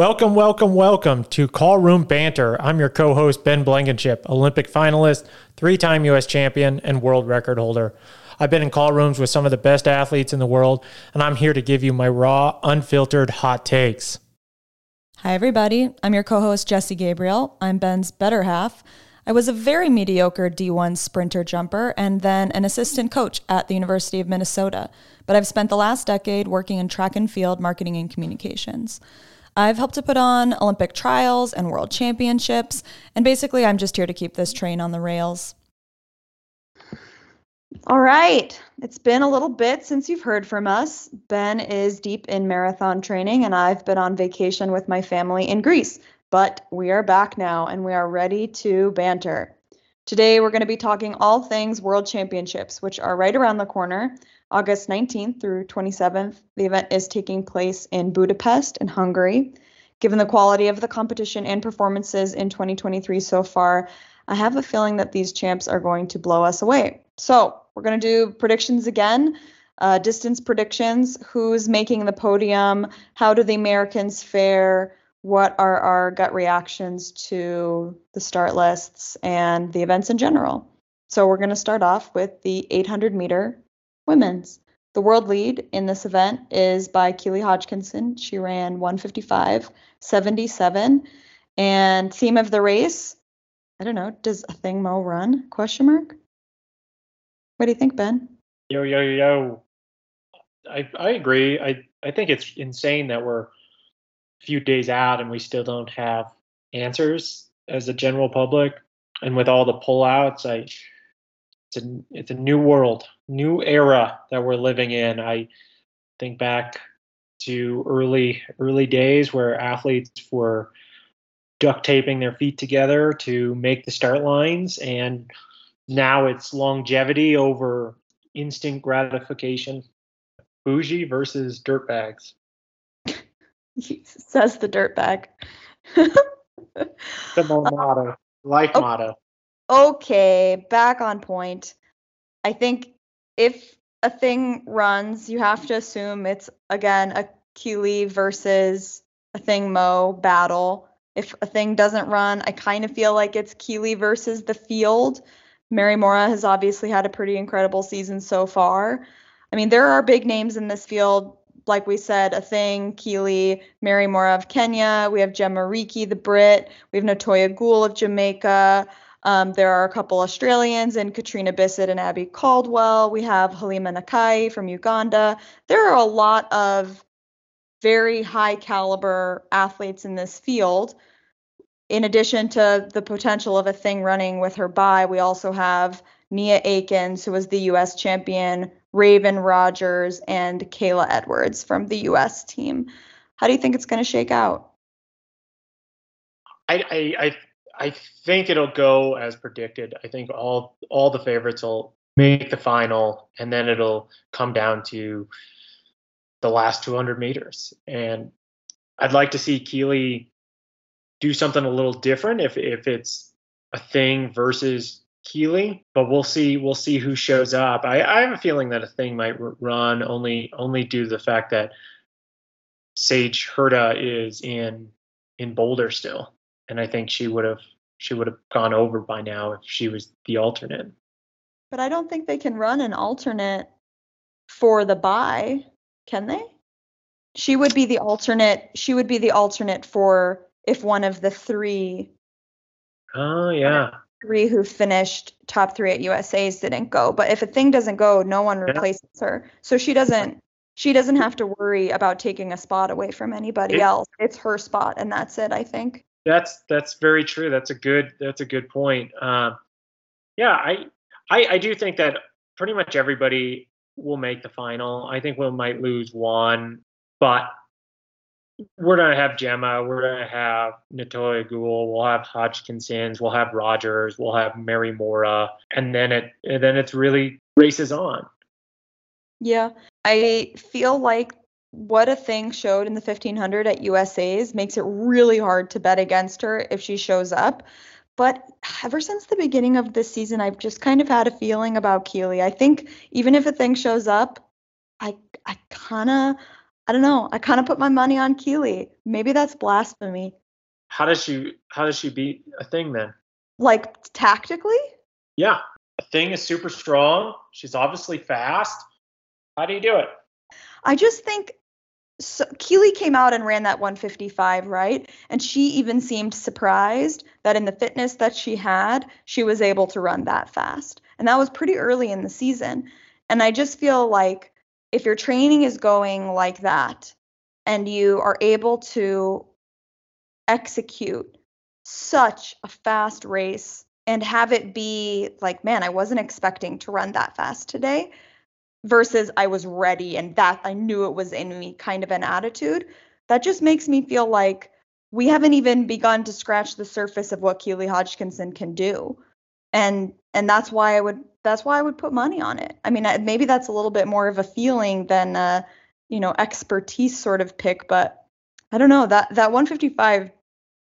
Welcome, welcome, welcome to Call Room Banter. I'm your co host, Ben Blankenship, Olympic finalist, three time U.S. champion, and world record holder. I've been in call rooms with some of the best athletes in the world, and I'm here to give you my raw, unfiltered hot takes. Hi, everybody. I'm your co host, Jessi Gabriel. I'm Ben's better half. I was a very mediocre D1 sprinter jumper and then an assistant coach at the University of Minnesota, but I've spent the last decade working in track and field marketing and communications. I've helped to put on Olympic trials and world championships, and basically, I'm just here to keep this train on the rails. All right. It's been a little bit since you've heard from us. Ben is deep in marathon training, and I've been on vacation with my family in Greece. But we are back now and we are ready to banter. Today, we're going to be talking all things World Championships, which are right around the corner. August 19th through 27th, the event is taking place in Budapest in Hungary. Given the quality of the competition and performances in 2023 so far, I have a feeling that these champs are going to blow us away. So, we're going to do predictions again. Uh, distance predictions who's making the podium how do the americans fare what are our gut reactions to the start lists and the events in general so we're going to start off with the 800 meter women's. The world lead in this event is by Keely Hodgkinson. She ran 155 77. And theme of the race, I don't know, does Athing Mu run? Question mark. What do you think, Ben? Yo, yo, yo. I, I agree. I, I think it's insane that we're a few days out and we still don't have answers as a general public. And with all the pullouts, I it's a it's a new world, new era that we're living in. I think back to early early days where athletes were duct taping their feet together to make the start lines and now it's longevity over instant gratification. Bougie versus dirtbags. Says the dirtbag. The motto life oh, motto. Okay, back on point. I think if Athing runs, you have to assume it's again a Keely versus Athing Mu battle. If Athing doesn't run, I kind of feel like it's Keely versus the field. Mary Moraa has obviously had a pretty incredible season so far. I mean, there are big names in this field, like we said, Athing, Keely, Mary Moraa of Kenya. We have Jemma Reekie, the Brit. We have Natoya Goule of Jamaica. Um, there are a couple Australians and Catriona Bisset and Abbey Caldwell. We have Halimah Nakaayi from Uganda. There are a lot of very high caliber athletes in this field. In addition to the potential of Athing running with her bye, we also have Nia Akins, who was the U.S. champion, Raven Rogers, and Kayla Edwards from the U.S. team. How do you think it's going to shake out? I, I, I think it'll go as predicted. I think all all the favorites will make the final, and then it'll come down to the last 200 meters. And I'd like to see Keely do something a little different if if it's Athing versus Keely, but we'll see. We'll see who shows up. I, I have a feeling that Athing might run only only due to the fact that Sage Hurta is in in Boulder still and I think she would have she would have gone over by now if she was the alternate. But I don't think they can run an alternate for the bye, can they? She would be the alternate. She would be the alternate for if one of the three. Oh yeah. Three who finished top three at USA's didn't go, but if Athing doesn't go, no one replaces yeah. her, so she doesn't. She doesn't have to worry about taking a spot away from anybody it, else. It's her spot, and that's it. I think. That's that's very true. That's a good that's a good point. Uh, yeah, I, I I do think that pretty much everybody will make the final. I think we might lose one, but we're gonna have Jemma, we're gonna have Natoya Goule, we'll have Hodgkinsons, we'll have Rogers, we'll have Mary Moraa, and then it and then it's really races on. Yeah, I feel like what Athing showed in the 1500 at USA's makes it really hard to bet against her if she shows up. But ever since the beginning of this season, I've just kind of had a feeling about Keely. I think even if Athing shows up, I I kind of I don't know. I kind of put my money on Keely. Maybe that's blasphemy. How does she how does she beat Athing then? Like tactically? Yeah. Athing is super strong. She's obviously fast. How do you do it? I just think so Keely came out and ran that 155, right? And she even seemed surprised that in the fitness that she had, she was able to run that fast. And that was pretty early in the season. And I just feel like if your training is going like that and you are able to execute such a fast race and have it be like, man, I wasn't expecting to run that fast today versus I was ready and that I knew it was in me kind of an attitude, that just makes me feel like we haven't even begun to scratch the surface of what Keely Hodgkinson can do. And and that's why I would that's why I would put money on it. I mean, maybe that's a little bit more of a feeling than a, you know, expertise sort of pick, but I don't know, that that 155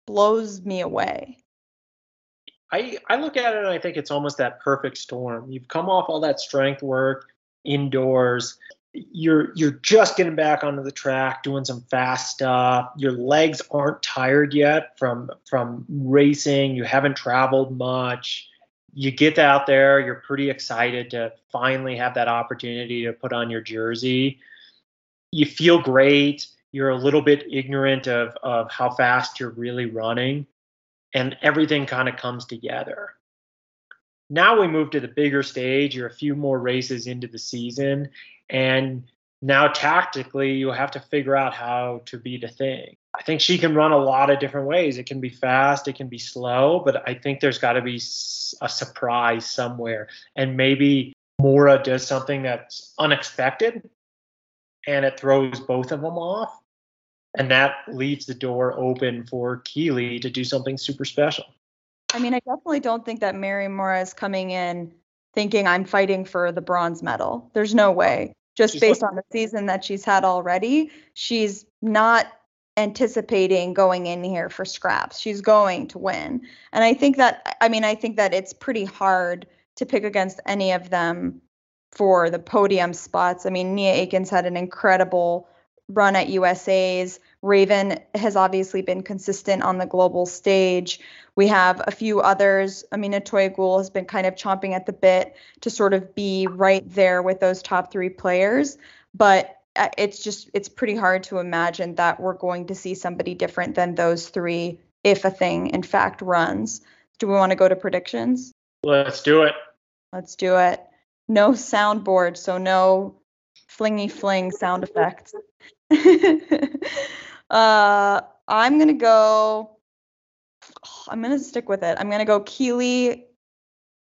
blows me away. I I look at it and I think it's almost that perfect storm. You've come off all that strength work indoors. You're you're just getting back onto the track, doing some fast stuff. Your legs aren't tired yet from from racing. You haven't traveled much you get out there, you're pretty excited to finally have that opportunity to put on your jersey. You feel great. You're a little bit ignorant of, of how fast you're really running, and everything kind of comes together. Now we move to the bigger stage. You're a few more races into the season, and now tactically you have to figure out how to beat thing. I think she can run a lot of different ways. It can be fast, it can be slow, but I think there's got to be a surprise somewhere. And maybe Moraa does something that's unexpected and it throws both of them off. And that leaves the door open for Keely to do something super special. I mean, I definitely don't think that Mary Moraa is coming in thinking I'm fighting for the bronze medal. There's no way. Just she's based like, on the season that she's had already, she's not anticipating going in here for scraps. She's going to win. And I think that I mean I think that it's pretty hard to pick against any of them for the podium spots. I mean, Nia Akins had an incredible run at USA's. Raven has obviously been consistent on the global stage. We have a few others. Amina Toyigul has been kind of chomping at the bit to sort of be right there with those top three players. But uh, it's just it's pretty hard to imagine that we're going to see somebody different than those three if Athing in fact runs. Do we want to go to predictions? Let's do it. Let's do it. No soundboard, so no flingy fling sound effects. uh, I'm gonna go. I'm gonna stick with it. I'm gonna go Keely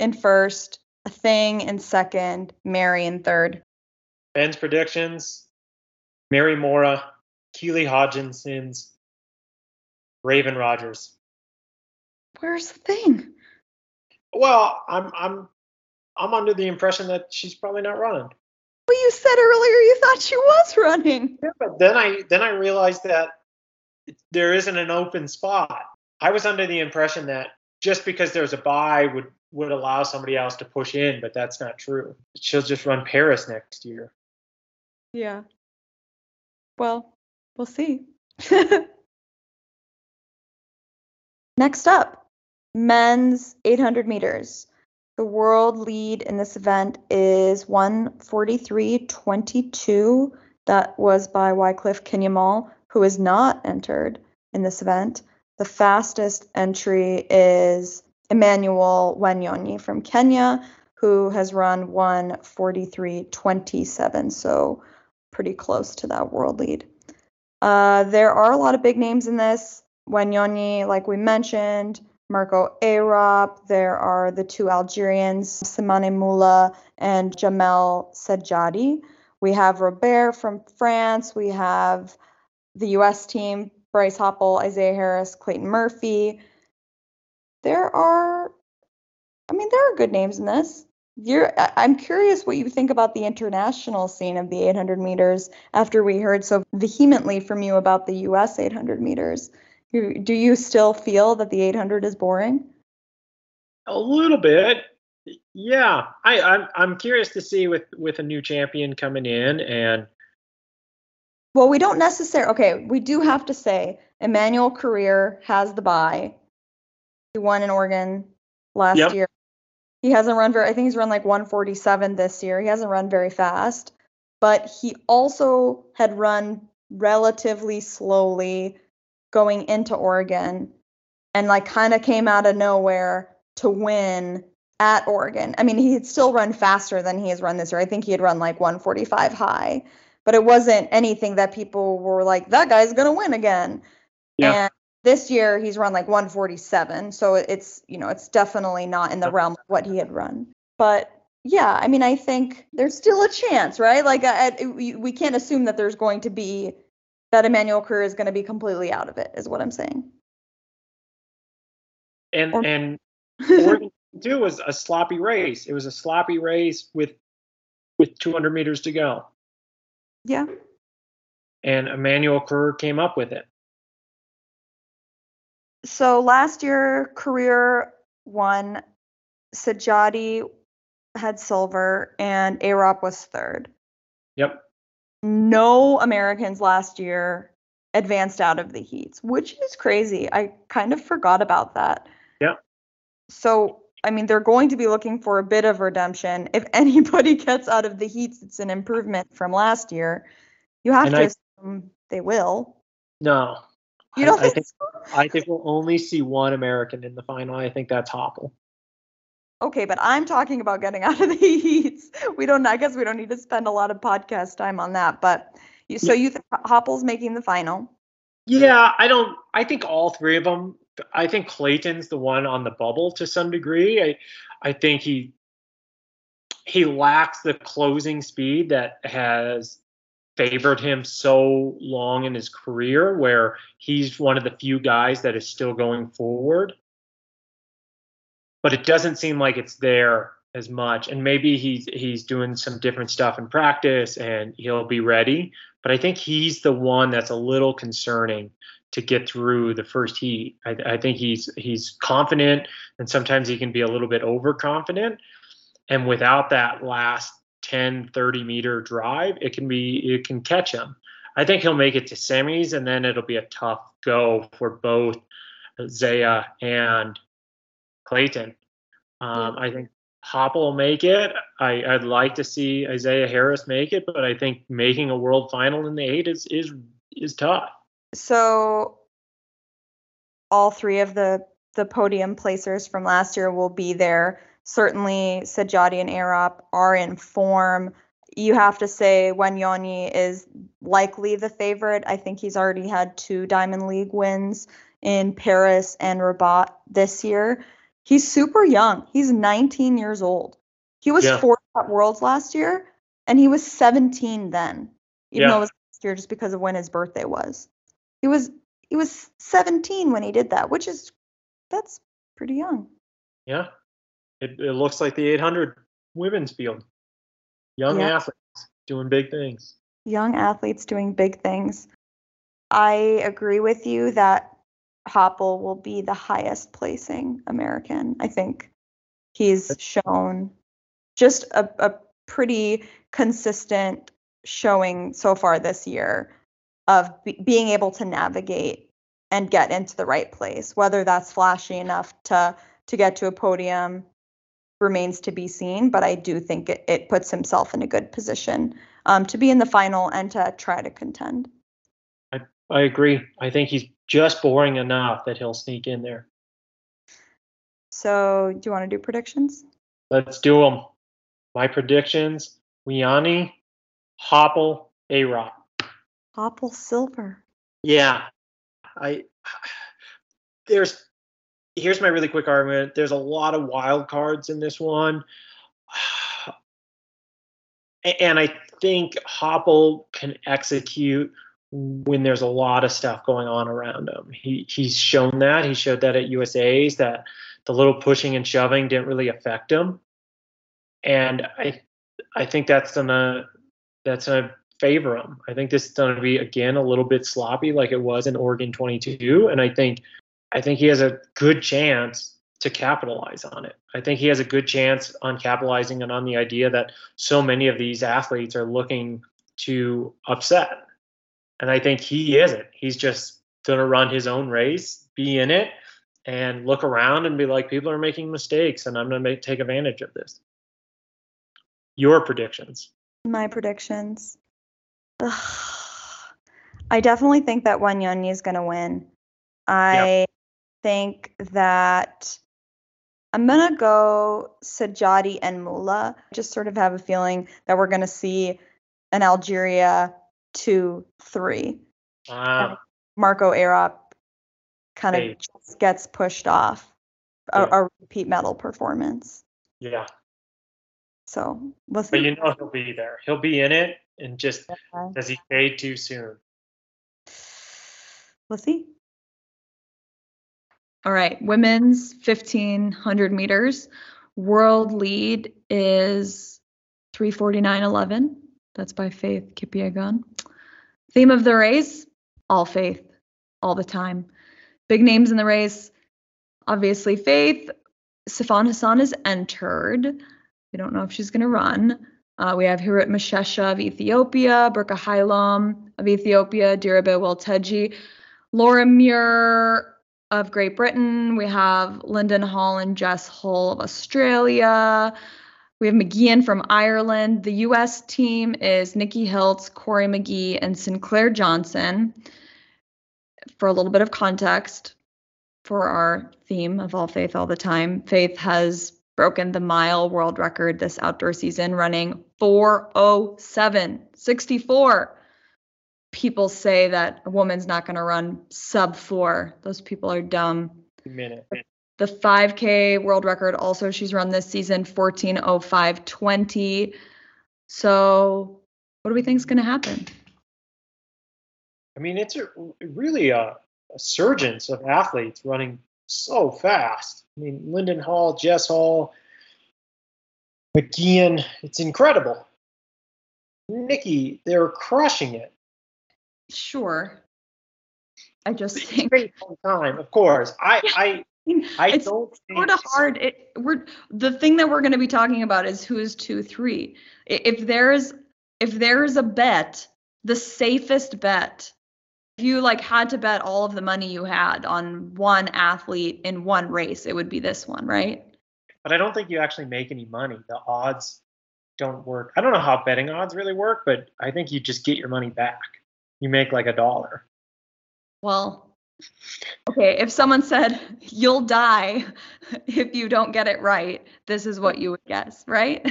in first, Athing in second, Mary in third. Ben's predictions. Mary Moraa, Keely Hodgkinson's, Raven Rogers. Where's the thing? Well, I'm I'm I'm under the impression that she's probably not running. Said earlier you thought she was running. Yeah, but then I then I realized that there isn't an open spot. I was under the impression that just because there's a bye would would allow somebody else to push in, but that's not true. She'll just run Paris next year. Yeah. Well, we'll see. Next up, men's 800 meters. The world lead in this event is 143.22. That was by Wyclife Kinyamal, who is not entered in this event. The fastest entry is Emmanuel Wanyonyi from Kenya, who has run 143.27. So pretty close to that world lead. Uh, there are a lot of big names in this. Wanyonyi, like we mentioned, Marco Arop. There are the two Algerians, Slimane Moula and Djamel Sedjati. We have Robert from France. We have the U.S. team, Bryce Hoppel, Isaiah Harris, Clayton Murphy. There are, I mean, there are good names in this you're i'm curious what you think about the international scene of the 800 meters after we heard so vehemently from you about the us 800 meters do you still feel that the 800 is boring a little bit yeah i i'm, I'm curious to see with with a new champion coming in and Well, we don't necessarily. Okay, we do have to say Emmanuel Korir has the bye. He won in Oregon last Yep. year. He hasn't run very. I think he's run like 147 this year. He hasn't run very fast, but he also had run relatively slowly going into Oregon, and like kind of came out of nowhere to win at Oregon. I mean, he had still run faster than he has run this year. I think he had run like 145 high, but it wasn't anything that people were like, that guy's going to win again. Yeah. And this year he's run like 147. So it's, you know, it's definitely not in the realm of what he had run. But yeah, I mean, I think there's still a chance, right? Like, I, I- we, we can't assume that there's going to be that Emmanuel Korir is going to be completely out of it, is what I'm saying. And Or- and Oregon do was a sloppy race. It was a sloppy race with with 200 meters to go, yeah. and Emmanuel Korir came up with it. So last year, Korir won. Sedjati had silver, and Arop was third. Yep. No Americans last year advanced out of the heats, which is crazy. I kind of forgot about that. Yeah. So, I mean, they're going to be looking for a bit of redemption. If anybody gets out of the heats, it's an improvement from last year. You have And to I- assume they will. No, You don't I think, think- so? I think we'll only see one American in the final. I think that's Hoppel. Okay, but I'm talking about getting out of the heats. We don't. I guess we don't need to spend a lot of podcast time on that. But you, so you think Hoppel's making the final? Yeah, I don't. I think all three of them. I think Clayton's the one on the bubble to some degree. I, I think he he lacks the closing speed that has favored him so long in his career, where he's one of the few guys that is still going forward. But it doesn't seem like it's there as much, and maybe he's he's doing some different stuff in practice, and he'll be ready. But I think he's the one that's a little concerning to get through the first heat. I, I think he's he's confident, and sometimes he can be a little bit overconfident. And without that last 10, 30 meter drive, it can be it can catch him. I think he'll make it to semis, and then it'll be a tough go for both Zaya and Clayton. Um, I think Hoppel will make it. I, I'd like to see Isaiah Harris make it, but I think making a world final in the eight is is is tough. So all three of the the podium placers from last year will be there. Certainly, Sedjati and Arop are in form. You have to say Wanyonyi is likely the favorite. I think he's already had two Diamond League wins in Paris and Rabat this year. He's super young. He's 19 years old. He was Yeah. fourth at Worlds last year, and he was 17 then, even Yeah. though it was last year just because of when his birthday was. He was he was 17 when he did that, which is that's pretty young. Yeah, it, it looks like the 800 women's field. Young Yeah. athletes doing big things. Young athletes doing big things. I agree with you that Hoppel will be the highest placing American. I think he's shown just a, a pretty consistent showing so far this year of be, being able to navigate and get into the right place. Whether that's flashy enough to to get to a podium remains to be seen, but I do think it, it puts himself in a good position um, to be in the final and to try to contend. I agree. I think he's just boring enough that he'll sneak in there. So, do you want to do predictions? Let's do them. My predictions: Wiani, Hoppel, A Rock. Hoppel silver. Yeah, I there's here's my really quick argument. There's a lot of wild cards in this one, and I think Hoppel can execute when there's a lot of stuff going on around him. He he's shown that. He showed that at USA's that the little pushing and shoving didn't really affect him, and I I think that's gonna that's gonna favor him. I think this is to be again a little bit sloppy, like it was in Oregon 22, and I think I think he has a good chance to capitalize on it. I think he has a good chance on capitalizing and on the idea that so many of these athletes are looking to upset. And I think he isn't. He's just going to run his own race, be in it, and look around and be like, people are making mistakes, and I'm going to take advantage of this. Your predictions. My predictions. Ugh. I definitely think that Wanyonyi is going to win. I yep. think that I'm going to go Sedjati and Moula. Just sort of have a feeling that we're going to see an Algeria 2 3. Uh, Marco Arop kind of hey. just gets pushed off a, yeah. a, repeat medal performance. Yeah. So we'll see. But you know he'll be there. He'll be in it and just okay. does he fade too soon? We'll see. All right, women's 1500 meters. World lead is 349.11. That's by Faith Kipyegon. Theme of the race all faith, all the time. Big names in the race. Obviously, Faith. Sifan Hassan is entered. We don't know if she's going to run. Uh, we have Hirut Meshesha of Ethiopia, Birke Haylom of Ethiopia, Diribe Welteji, Laura Muir of Great Britain. We have Linden Hall and Jess Hull of Australia. We have Mageean from Ireland. The US team is Nikki Hiltz, Cory McGee, and Sinclair Johnson. For a little bit of context for our theme of All Faith All the Time, Faith has broken the mile world record this outdoor season, running 407 64. People say that a woman's not going to run sub four. Those people are dumb. Minute. The 5K world record also she's run this season 140520. So, what do we think is going to happen? I mean, it's a, really a, a surgence of athletes running so fast. I mean, Linden Hall, Jess Hall, Mageean, it's incredible. Nikki, they're crushing it. Sure. I just think time, of course. I, I I it's sort of hard. It, we're the thing that we're going to be talking about is who's two three. If there's if there's a bet, the safest bet, if you like had to bet all of the money you had on one athlete in one race, it would be this one, right? But I don't think you actually make any money. The odds don't work. I don't know how betting odds really work, but I think you just get your money back. You make like a dollar. Well, Okay, if someone said you'll die if you don't get it right, this is what you would guess, right?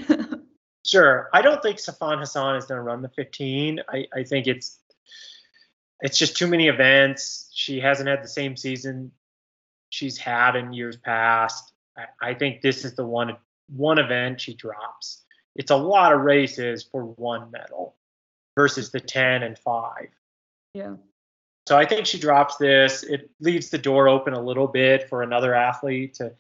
sure. I don't think Sifan Hassan is going to run the 15. I, I think it's it's just too many events. She hasn't had the same season she's had in years past. I, I think this is the one one event she drops. It's a lot of races for one medal versus the 10 and 5. Yeah. So I think she drops this. It leaves the door open a little bit for another athlete to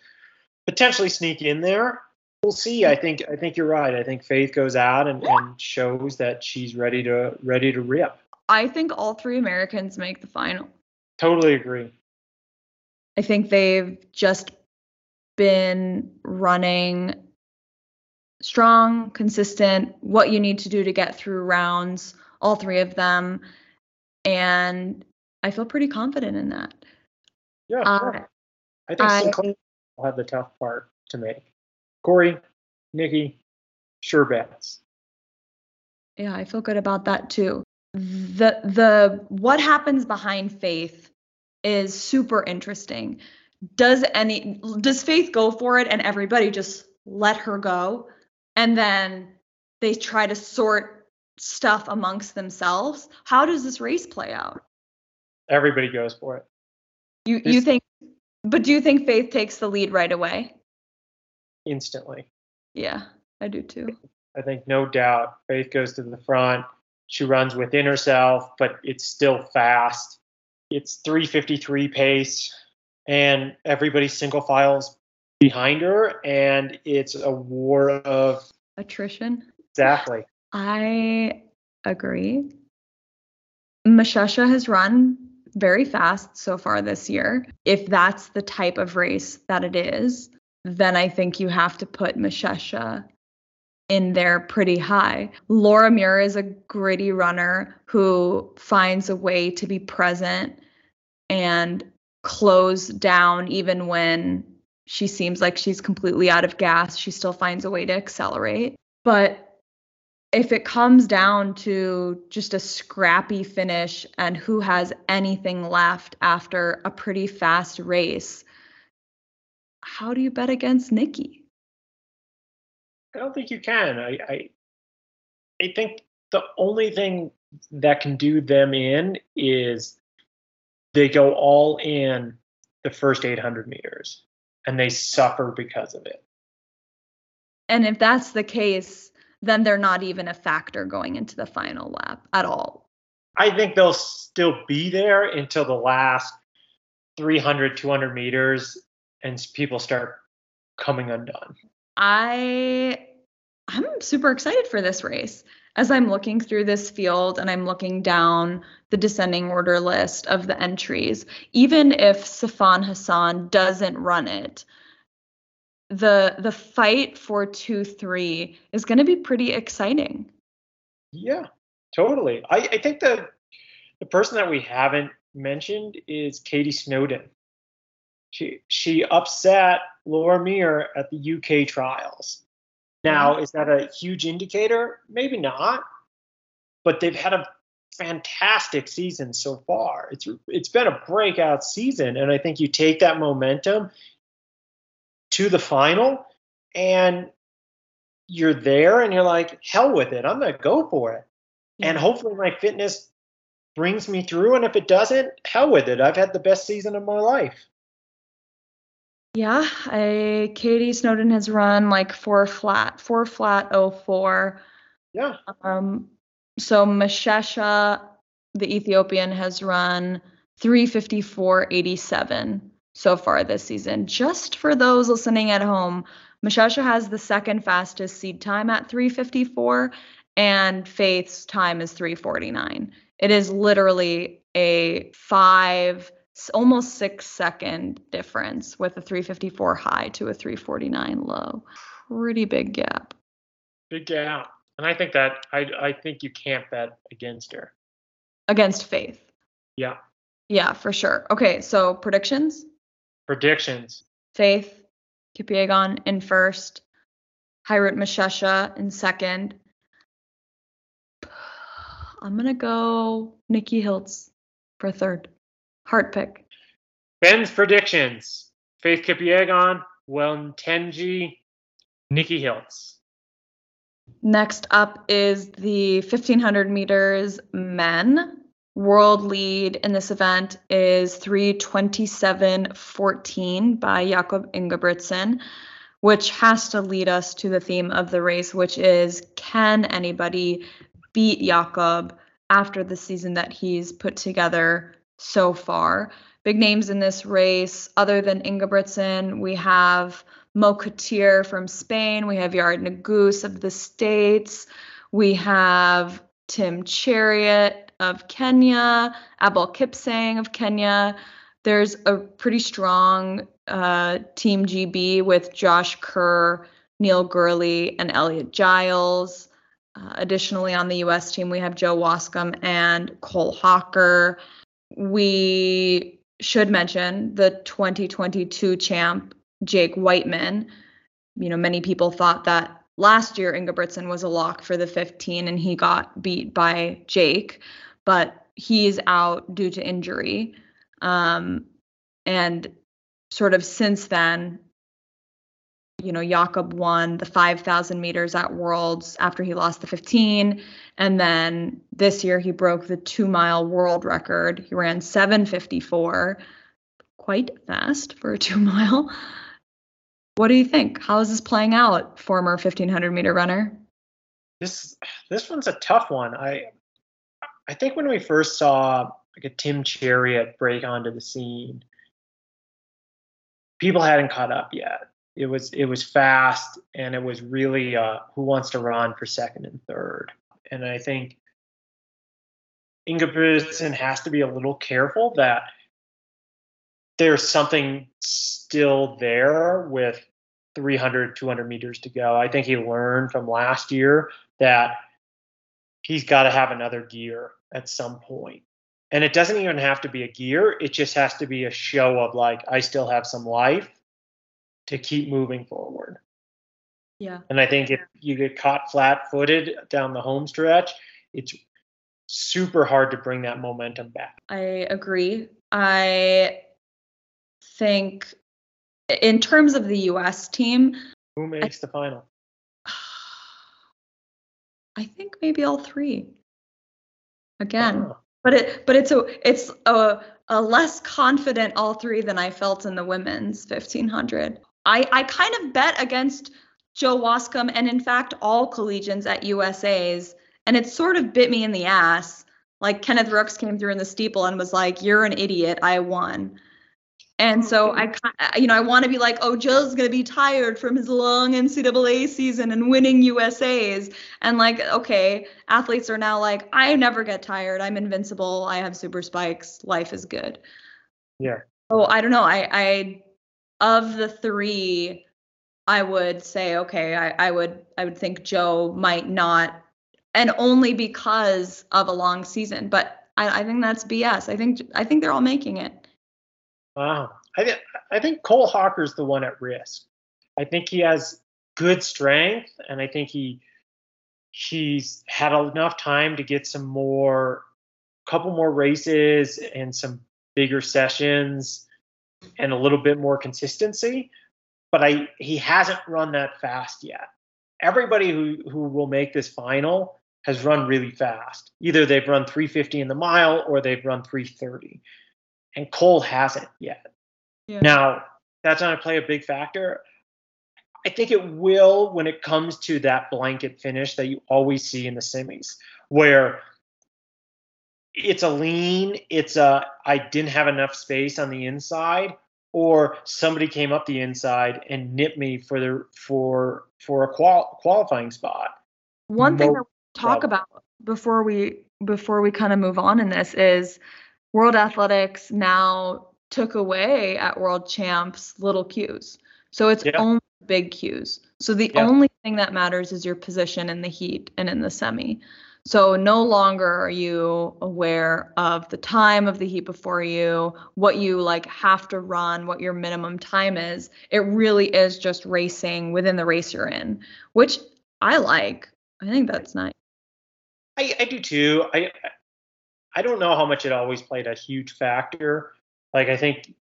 potentially sneak in there. We'll see. I think I think you're right. I think Faith goes out and, and shows that she's ready to ready to rip. I think all three Americans make the final. Totally agree. I think they've just been running strong, consistent, what you need to do to get through rounds, all three of them. And I feel pretty confident in that. Yeah, uh, I think I, Sinclair will have the tough part to make. Cory, Nikki, sure bets. Yeah, I feel good about that too. The the what happens behind Faith is super interesting. Does any does Faith go for it and everybody just let her go and then they try to sort stuff amongst themselves? How does this race play out? Everybody goes for it. You you think, but do you think Faith takes the lead right away? Instantly. Yeah, I do too. I think no doubt Faith goes to the front. She runs within herself, but it's still fast. It's 353 pace, and everybody single files behind her, and it's a war of attrition. Exactly. I agree. Meshesha has run very fast so far this year. If that's the type of race that it is, then I think you have to put Meshesha in there pretty high. Laura Muir is a gritty runner who finds a way to be present and close down even when she seems like she's completely out of gas. She still finds a way to accelerate. But if it comes down to just a scrappy finish and who has anything left after a pretty fast race, how do you bet against Nikki? I don't think you can. I, I, I think the only thing that can do them in is they go all in the first 800 meters and they suffer because of it. And if that's the case, then they're not even a factor going into the final lap at all. I think they'll still be there until the last 300, 200 meters and people start coming undone. I I'm super excited for this race. As I'm looking through this field and I'm looking down the descending order list of the entries, even if Sifan Hassan doesn't run it, the the fight for 2-3 is going to be pretty exciting. Yeah, totally. I, I think the the person that we haven't mentioned is Katie Snowden. She she upset Laura Muir at the UK trials. Now, mm-hmm. is that a huge indicator? Maybe not. But they've had a fantastic season so far. It's it's been a breakout season, and I think you take that momentum to the final, and you're there, and you're like, hell with it, I'm gonna go for it, yeah. and hopefully my fitness brings me through. And if it doesn't, hell with it. I've had the best season of my life. Yeah, I Katie Snowden has run like four flat, four flat oh four. Yeah. Um so Meshesha, the Ethiopian, has run 354.87 so far this season. Just for those listening at home, Meshesha has the second fastest seed time at 354, and Faith's time is 349. It is literally a five almost six second difference with a 354 high to a 349 low. Pretty big gap. Big gap. And I think that I I think you can't bet against her. Against Faith. Yeah. Yeah, for sure. Okay, so predictions? Predictions. Faith, Kipyegon in first, Hirut Meshesha in second. I'm gonna go Nikki Hiltz for third. Heart pick. Ben's predictions. Faith Kipyegon, Tenji, Nikki Hiltz. Next up is the 1500 meters men. World lead in this event is 327.14 by Jakob Ingebrigtsen, which has to lead us to the theme of the race, which is can anybody beat Jakob after the season that he's put together so far. Big names in this race, other than Ingebrigtsen, we have Mo Katir from Spain, we have Yared Nuguse of the States, we have Tim Cheruiyot of Kenya, Abel Kipsang of Kenya. There's a pretty strong uh, Team GB with Josh Kerr, Neil Gurley, and Elliot Giles. Uh, additionally, on the U.S. team, we have Joe Waskom and Cole Hocker we should mention the 2022 champ, Jake Wightman. You know, many people thought that last year Ingebrigtsen was a lock for the 15 and he got beat by Jake, but he's out due to injury. Um, and sort of since then, you know, Jakob won the 5,000 meters at Worlds after he lost the 15. And then this year he broke the two mile world record. He ran 754, quite fast for a two mile. What do you think? How is this playing out, former 1500 meter runner? This this one's a tough one. I I think when we first saw like a Tim Cheruiyot break onto the scene, people hadn't caught up yet it was it was fast and it was really uh, who wants to run for second and third. And I think Ingebrigtsen has to be a little careful that there's something still there with 300, 200 meters to go. I think he learned from last year that he's got to have another gear at some point. And it doesn't even have to be a gear, it just has to be a show of like, I still have some life to keep moving forward. Yeah. And I think if you get caught flat footed down the home stretch, it's super hard to bring that momentum back. I agree. I think in terms of the US team, who makes the final? I think maybe all three. Again. Oh. But it but it's a it's a a less confident all three than I felt in the women's 1500. I I kind of bet against Joe Waskom and in fact all collegians at USA's and it sort of bit me in the ass. Like Kenneth Rooks came through in the steeple and was like, "You're an idiot. I won." And so I, you know, I want to be like, oh, Joe's gonna be tired from his long NCAA season and winning USA's, and like, okay, athletes are now like, I never get tired. I'm invincible. I have super spikes. Life is good. Yeah. Oh, I don't know. I, I, of the three, I would say, okay, I, I would, I would think Joe might not, and only because of a long season. But I, I think that's BS. I think, I think they're all making it. Wow. I, th- I think Cole Hocker's the one at risk. I think he has good strength, and I think he he's had enough time to get some more, couple more races and some bigger sessions and a little bit more consistency. But I he hasn't run that fast yet. Everybody who who will make this final has run really fast. Either they've run 350 in the mile or they've run 330 and Cole hasn't yet. Yeah. Now, that's going to play a big factor. I think it will when it comes to that blanket finish that you always see in the semis, where it's a lean, it's a I didn't have enough space on the inside, or somebody came up the inside and nipped me for the for for a qual, qualifying spot. One thing that we talk problem. about before we before we kind of move on in this is World Athletics now took away at World Champs little cues. So it's yeah. only big cues. So the yeah. only thing that matters is your position in the heat and in the semi. So no longer are you aware of the time of the heat before you, what you like have to run, what your minimum time is. It really is just racing within the race you're in, which I like. I think that's nice. I, I do too. I I don't know how much it always played a huge factor. Like I think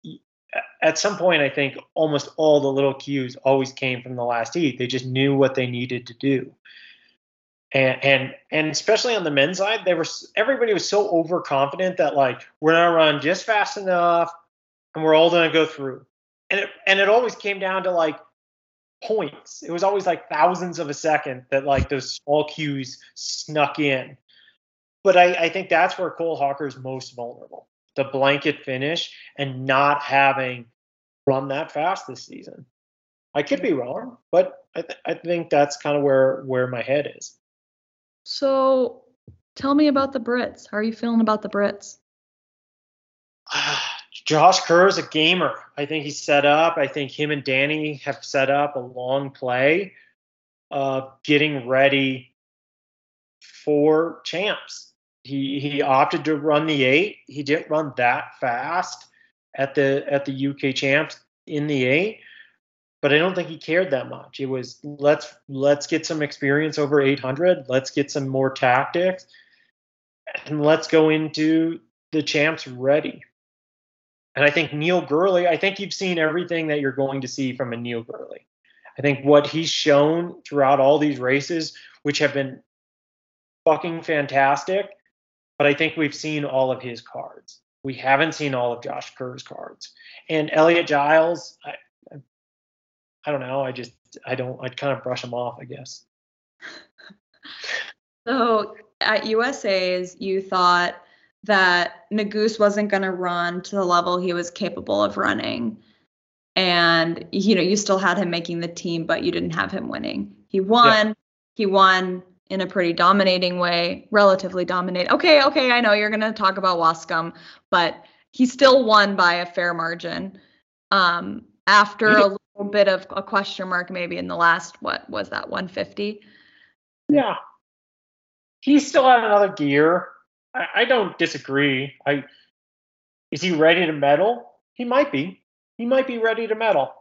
at some point, I think almost all the little cues always came from the last heat. They just knew what they needed to do. And, and and especially on the men's side, they were everybody was so overconfident that like we're gonna run just fast enough, and we're all gonna go through. And it and it always came down to like points. It was always like thousands of a second that like those small cues snuck in. But I, I think that's where Cole Hocker is most vulnerable the blanket finish and not having run that fast this season. I could be wrong, but I, th- I think that's kind of where where my head is. So, tell me about the Brits. How are you feeling about the Brits? Josh Kerr is a gamer. I think he's set up. I think him and Danny have set up a long play of getting ready for champs he he opted to run the eight. He didn't run that fast at the at the UK champs in the eight, but I don't think he cared that much. It was let's let's get some experience over 800. Let's get some more tactics, and let's go into the champs ready. And I think Neil Gurley. I think you've seen everything that you're going to see from a Neil Gurley. I think what he's shown throughout all these races, which have been fucking fantastic, but I think we've seen all of his cards. We haven't seen all of Josh Kerr's cards. And Elliot Giles, I, I don't know. I just I don't. I'd kind of brush him off, I guess. So at USA's, you thought that Nuguse wasn't going to run to the level he was capable of running. And, you know, you still had him making the team, but you didn't have him winning. He won. Yeah. He won in a pretty dominating way, relatively dominate. Okay, okay, I know you're going to talk about Waskom, but he still won by a fair margin. Um, after a little bit of a question mark maybe in the last what was that 150? Yeah. He's still at another gear. I, I don't disagree. I is he ready to medal? He might be. He might be ready to medal.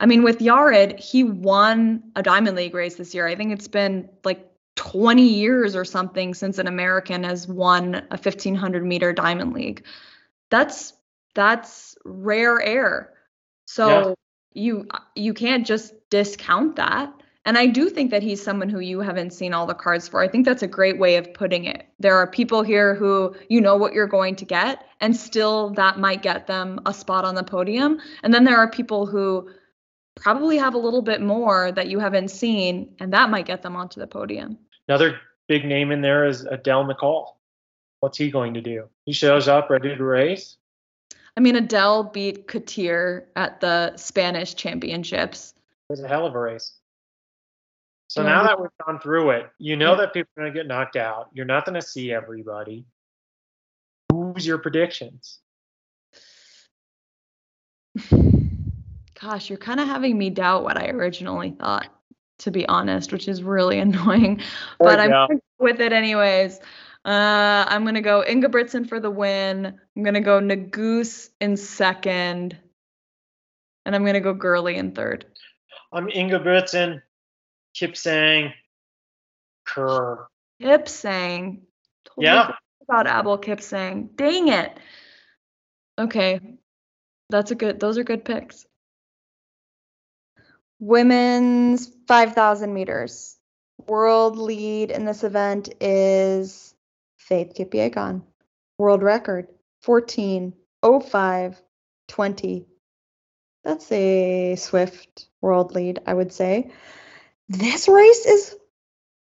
I mean, with Yared, he won a Diamond League race this year. I think it's been like 20 years or something since an American has won a 1500 meter Diamond League. That's that's rare air. So yeah. you you can't just discount that. And I do think that he's someone who you haven't seen all the cards for. I think that's a great way of putting it. There are people here who you know what you're going to get, and still that might get them a spot on the podium. And then there are people who probably have a little bit more that you haven't seen, and that might get them onto the podium. Another big name in there is Adel Mechaal. What's he going to do? He shows up ready to race. I mean, Adele beat Katir at the Spanish championships. It was a hell of a race. So now that we've gone through it, you know that people are going to get knocked out. You're not going to see everybody. Who's your predictions? Gosh, you're kind of having me doubt what I originally thought, to be honest, which is really annoying. But I'm with it anyways. Uh, I'm gonna go Ingebrigtsen for the win. I'm gonna go Nuguse in second, and I'm gonna go Gurley in third. I'm Ingebrigtsen. Kipsang, Kerr. Kipsang. Totally yeah. About Abel Kipsang. Dang it. Okay. That's a good those are good picks. Women's 5,000 meters. World lead in this event is Faith Kipyegon. World record 14 05 20. That's a swift world lead, I would say. This race is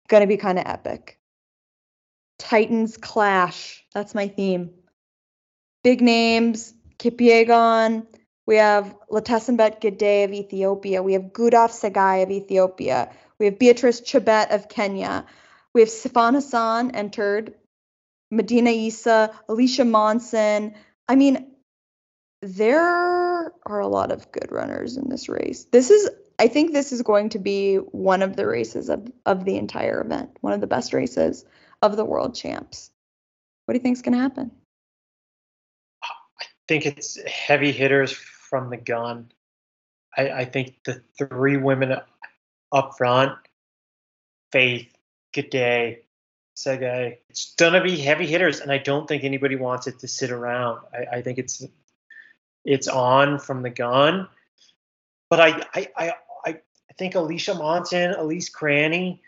going to be kind of epic. Titans clash. That's my theme. Big names, Kipyegon. We have Letesenbet Gidey of Ethiopia. We have Gudaf Tsegay of Ethiopia. We have Beatrice Chebet of Kenya. We have Sifan Hassan entered. Medina Eisa, Alicia Monson. I mean, there are a lot of good runners in this race. This is I think this is going to be one of the races of, of the entire event, one of the best races of the world champs. What do you think is going to happen? I think it's heavy hitters from the gun. I, I think the three women up front, Faith, Gidey, Tsegay, it's going to be heavy hitters, and I don't think anybody wants it to sit around. I, I think it's it's on from the gun. But I, I, I think Alicia Monson, Elise Cranny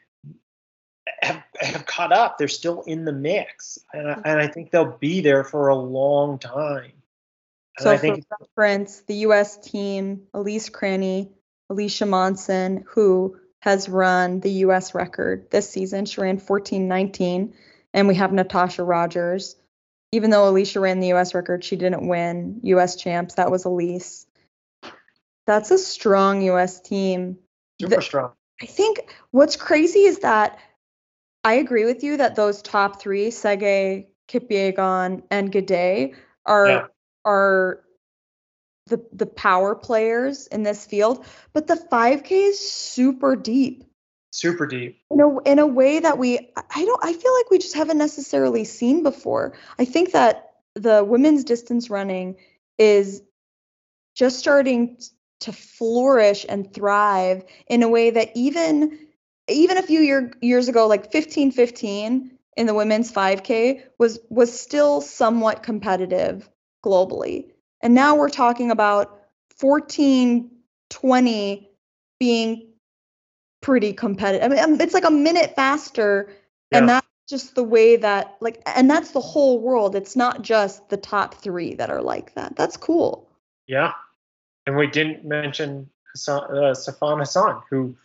have, have caught up. They're still in the mix, and I, and I think they'll be there for a long time. So, I think for reference, the U.S. team, Elise Cranny, Alicia Monson, who has run the U.S. record this season, she ran 14:19, and we have Natasha Rogers. Even though Alicia ran the U.S. record, she didn't win U.S. champs. That was Elise. That's a strong U.S. team. Super the, strong. I think what's crazy is that I agree with you that those top three, Tsegay, Kipyegon, and Gidey, are yeah. Are the the power players in this field. But the 5K is super deep. Super deep. In a in a way that we I don't I feel like we just haven't necessarily seen before. I think that the women's distance running is just starting to flourish and thrive in a way that even even a few year, years ago like 1515 in the women's 5k was was still somewhat competitive globally. And now we're talking about 1420 being pretty competitive. I mean um, it's like a minute faster yeah. and that's just the way that like and that's the whole world. It's not just the top 3 that are like that. That's cool. Yeah. And we didn't mention Hassan, uh, Sifan Hassan, who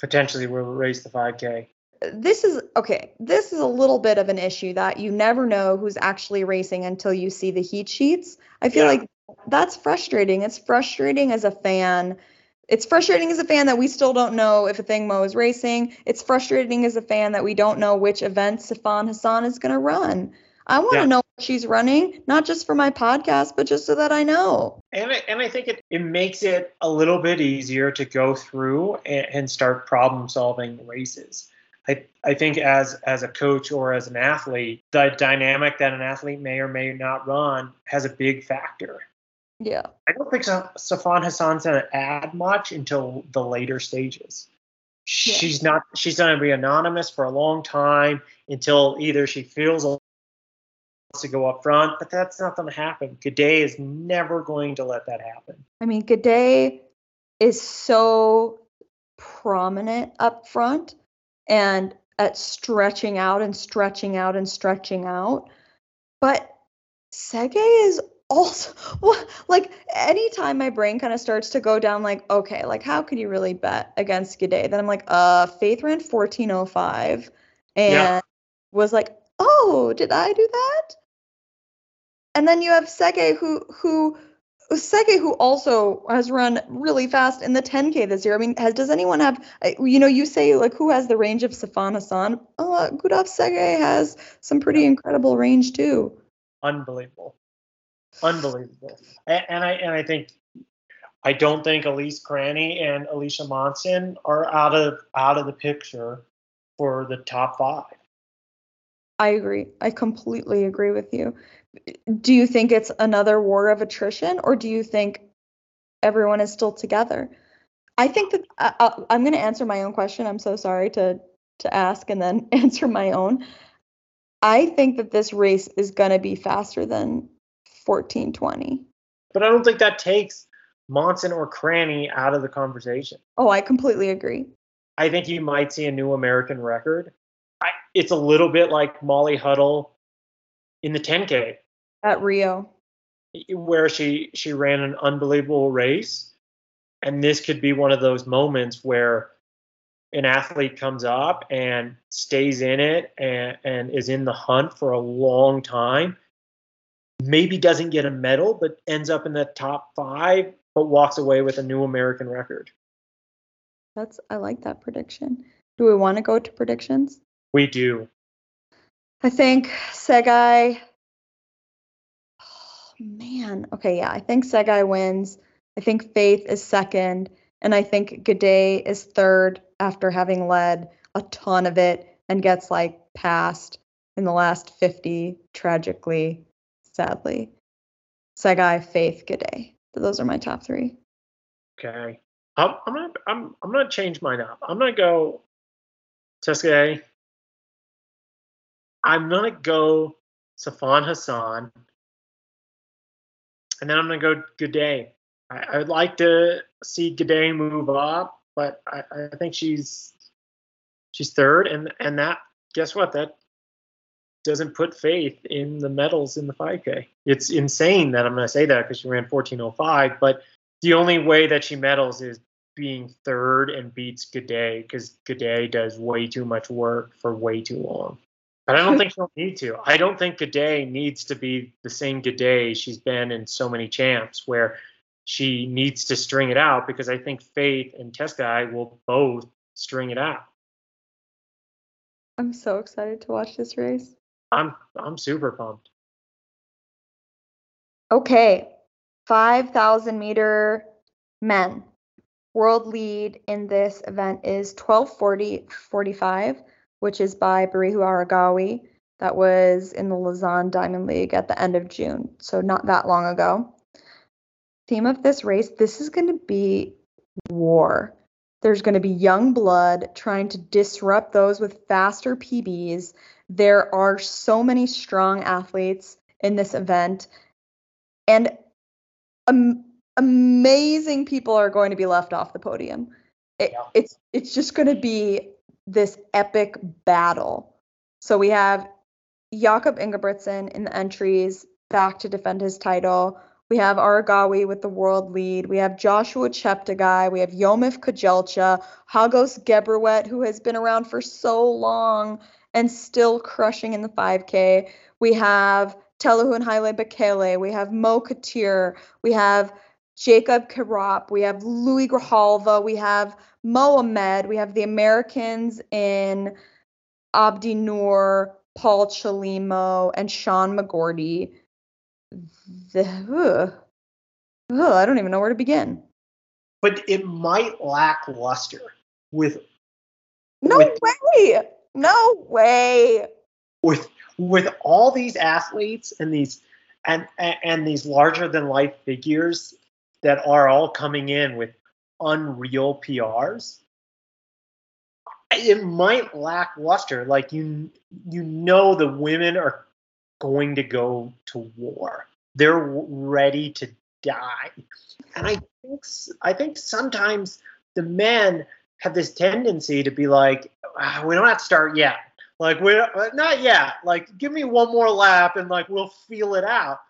potentially will race the 5K. This is okay. This is a little bit of an issue that you never know who's actually racing until you see the heat sheets. I feel yeah. like that's frustrating. It's frustrating as a fan. It's frustrating as a fan that we still don't know if Athing Mu is racing. It's frustrating as a fan that we don't know which event Sifan Hassan is going to run. I want to Yeah. know what she's running, not just for my podcast, but just so that I know. And I, and I think it, it makes it a little bit easier to go through and, and start problem solving races. I, I think as as a coach or as an athlete, the dynamic that an athlete may or may not run has a big factor. Yeah. I don't think Sa- Sifan Hassan's going to add much until the later stages. She's not. She's going to be anonymous for a long time until either she feels wants to go up front, but that's not going to happen. Gidey is never going to let that happen. I mean, Gidey is so prominent up front and at stretching out and stretching out and stretching out. But Tsegay is also like anytime my brain kind of starts to go down like okay like how could you really bet against Gidey then I'm like uh Faith ran 1405 and Yeah. was like oh did I do that and then you have Tsegay who who Tsegay who also has run really fast in the 10k this year I mean has does anyone have you know you say like who has the range of Sifan Hassan oh uh, Gudaf Tsegay has some pretty incredible range too Unbelievable, unbelievable. And, and I and I think I don't think Elise Cranny and Alicia Monson are out of out of the picture for the top five. I agree. I completely agree with you. Do you think it's another war of attrition or do you think everyone is still together? I think that I, I'm going to answer my own question. I'm so sorry to to ask and then answer my own. I think that this race is going to be faster than 1420. But I don't think that takes Monson or Cranny out of the conversation. Oh, I completely agree. I think you might see a new American record. I, it's a little bit like Molly Huddle in the 10K, At Rio. where she she ran an unbelievable race, and this could be one of those moments where an athlete comes up and stays in it and, and is in the hunt for a long time. Maybe doesn't get a medal, but ends up in the top five, but walks away with a new American record. That's I like that prediction. Do we want to go to predictions? We do. I think Tsegay. Man. Okay, yeah. I think Tsegay wins. I think Faith is second. And I think Gidey is third after having led a ton of it and gets like passed in the last 50, tragically, sadly. Tsegay, Faith, Gidey. So those are my top three. Okay. I'm, I'm gonna I'm I'm gonna change mine up. I'm gonna go Tsegay. I'm gonna go Sifan Hassan. And then I'm gonna go Gidey. I, I would like to see Gidey move up, but I, I think she's she's third and and that guess what? That doesn't put faith in the medals in the 5K. It's insane that I'm gonna say that because she ran 1405, but the only way that she medals is being third and beats Gidey because Gidey does way too much work for way too long. But I don't think she'll need to. I don't think Gidey needs to be the same Gidey she's been in so many champs where she needs to string it out because I think Faith and Tsegay will both string it out. I'm so excited to watch this race. I'm I'm super pumped. Okay, 5,000 meter men. World lead in this event is 1240.45, which is by Berihu Aregawi. That was in the Lausanne Diamond League at the end of June, so not that long ago. Theme of this race this is going to be war. There's going to be young blood trying to disrupt those with faster PBs. There are so many strong athletes in this event, and am- amazing people are going to be left off the podium. It, Yeah. It's it's just going to be this epic battle. So we have Jakob Ingebrigtsen in the entries back to defend his title. We have Aregawi with the world lead. We have Joshua Cheptegei. We have Yomif Kajelcha, Hagos Gebrhiwet, who has been around for so long and still crushing in the 5K. We have Telahun and Haile Bekele. We have Mo Katir. We have Jacob Krop. We have Luis Grijalva. We have Mohamed. We have the Americans in Abdi Nur, Paul Chelimo, and Sean McGorty. The, ugh, ugh, I don't even know where to begin. But it might lack luster with No With- way! No way! with with all these athletes and these and and, and these larger than life figures that are all coming in with unreal PRs. It might lack luster. Like you you know the women are going to go to war. They're ready to die. And I think I think sometimes the men have this tendency to be like, "Ah, we don't have to start yet. Like we're uh, not yet. Like give me one more lap and like we'll feel it out.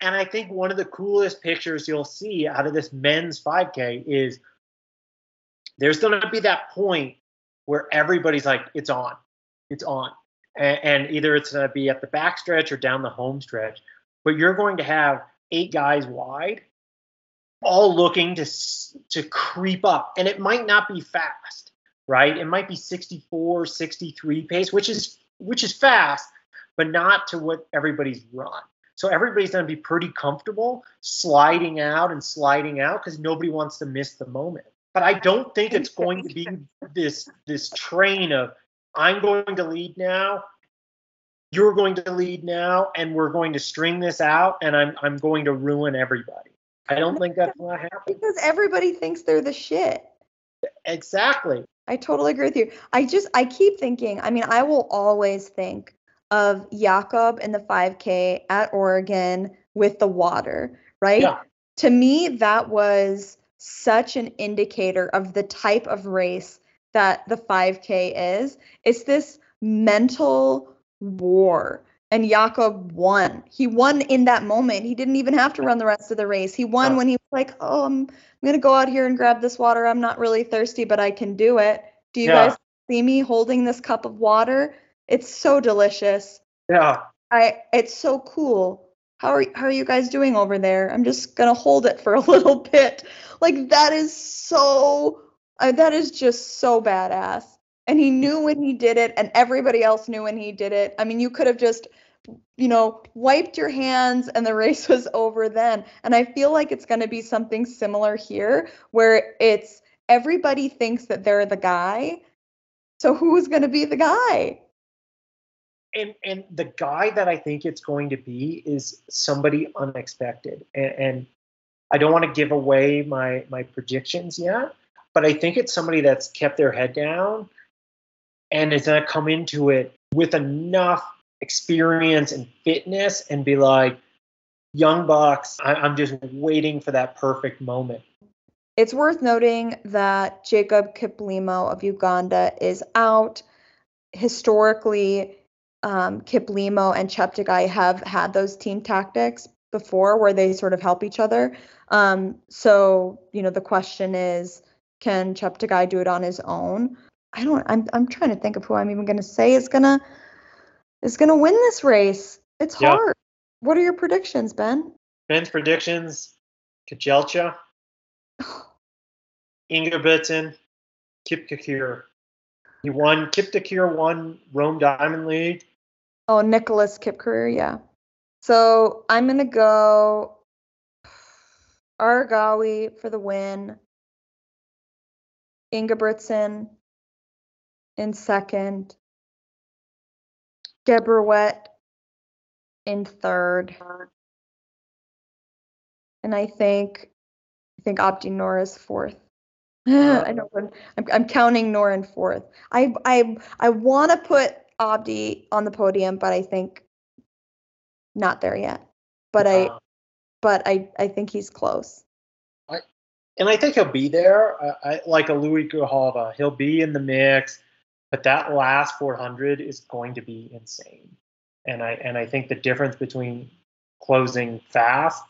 And I think one of the coolest pictures you'll see out of this men's 5K is there's going to be that point where everybody's like, it's on, it's on, and, and either it's going to be at the back stretch or down the home stretch, but you're going to have eight guys wide, all looking to to creep up, and it might not be fast, right? It might be 64, 63 pace, which is which is fast, but not to what everybody's run. So everybody's going to be pretty comfortable sliding out and sliding out because nobody wants to miss the moment. But I don't think it's going to be this this train of I'm going to lead now, you're going to lead now, and we're going to string this out, and I'm I'm going to ruin everybody. I don't think that's going to happen. Because everybody thinks they're the shit. Exactly. I totally agree with you. I just I keep thinking, I mean, I will always think of Jakob in the 5K at Oregon with the water, right? Yeah. To me, that was such an indicator of the type of race that the 5K is. It's this mental war. And Jakob won. He won in that moment. He didn't even have to run the rest of the race. He won Yeah. when he was like, "Oh, I'm, I'm gonna go out here and grab this water. I'm not really thirsty, but I can do it." Do you Yeah. guys see me holding this cup of water? It's so delicious. Yeah. I it's so cool. How are how are you guys doing over there? I'm just gonna hold it for a little bit. Like that is so uh, that is just so badass. And he knew when he did it, and everybody else knew when he did it. I mean, you could have just, you know, wiped your hands and the race was over then. And I feel like it's going to be something similar here, where it's everybody thinks that they're the guy. So who's going to be the guy? And and the guy that I think it's going to be is somebody unexpected, and, and I don't want to give away my my predictions yet, but I think it's somebody that's kept their head down and is going to come into it with enough experience and fitness and be like, young bucks, I, I'm just waiting for that perfect moment. It's worth noting that Jacob Kiplimo of Uganda is out. Historically, um, Kiplimo and Cheptegei have had those team tactics before where they sort of help each other. Um, so, you know, the question is, can Cheptegei do it on his own? I don't. I'm. I'm trying to think of who I'm even going to say is gonna is gonna win this race. It's hard. What are your predictions, Ben? Ben's predictions: Kajelcha, Ingebrigtsen, Kipkorir. He won. Kipkorir won Rome Diamond League. Oh, Nicholas Kipkorir, yeah. So I'm gonna go Aregawi for the win. Ingebrigtsen in second. Gebrhiwet in third. And I think I think Abdi Nur is fourth. I know I'm, I'm counting Nora in fourth. I I I want to put Abdi on the podium, but I think not there yet. But I Uh, but I I think he's close. and I think he'll be there. I, I, like a Luis Grijalva, he'll be in the mix. But that last 400 is going to be insane. And I and I think the difference between closing fast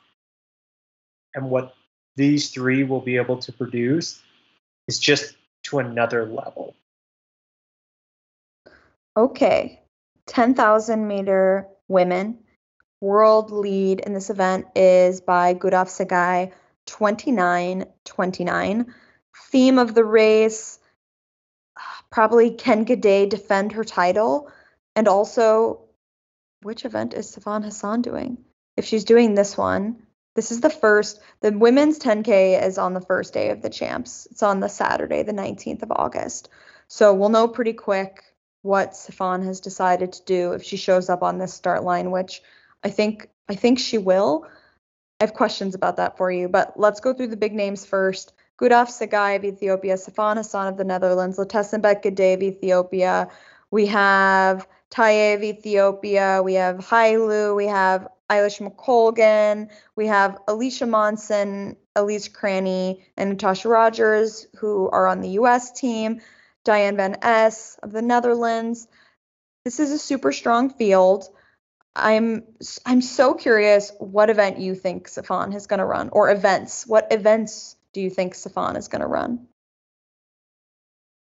and what these three will be able to produce is just to another level. Okay. 10,000 meter women. World lead in this event is by Gudaf Tsegay, 29 29. Theme of the race probably can Gidey defend her title. And also, which event is Sifan Hassan doing? If she's doing this one, this is the first. The women's 10K is on the first day of the champs. It's on the Saturday, the 19th of August. So we'll know pretty quick what Sifan has decided to do if she shows up on this start line, which I think I think she will. I have questions about that for you, but let's go through the big names first. Gudaf Tsegay of Ethiopia, Sifan Hassan of the Netherlands, Letesenbet Gidey of Ethiopia. We have Taye of Ethiopia. We have Hailu. We have Eilish McColgan. We have Alicia Monson, Elise Cranny, and Natasha Rogers, who are on the US team. Diane Van Es of the Netherlands. This is a super strong field. I'm I'm so curious what event you think Sifan is going to run or events. What events do you think Sifan is going to run?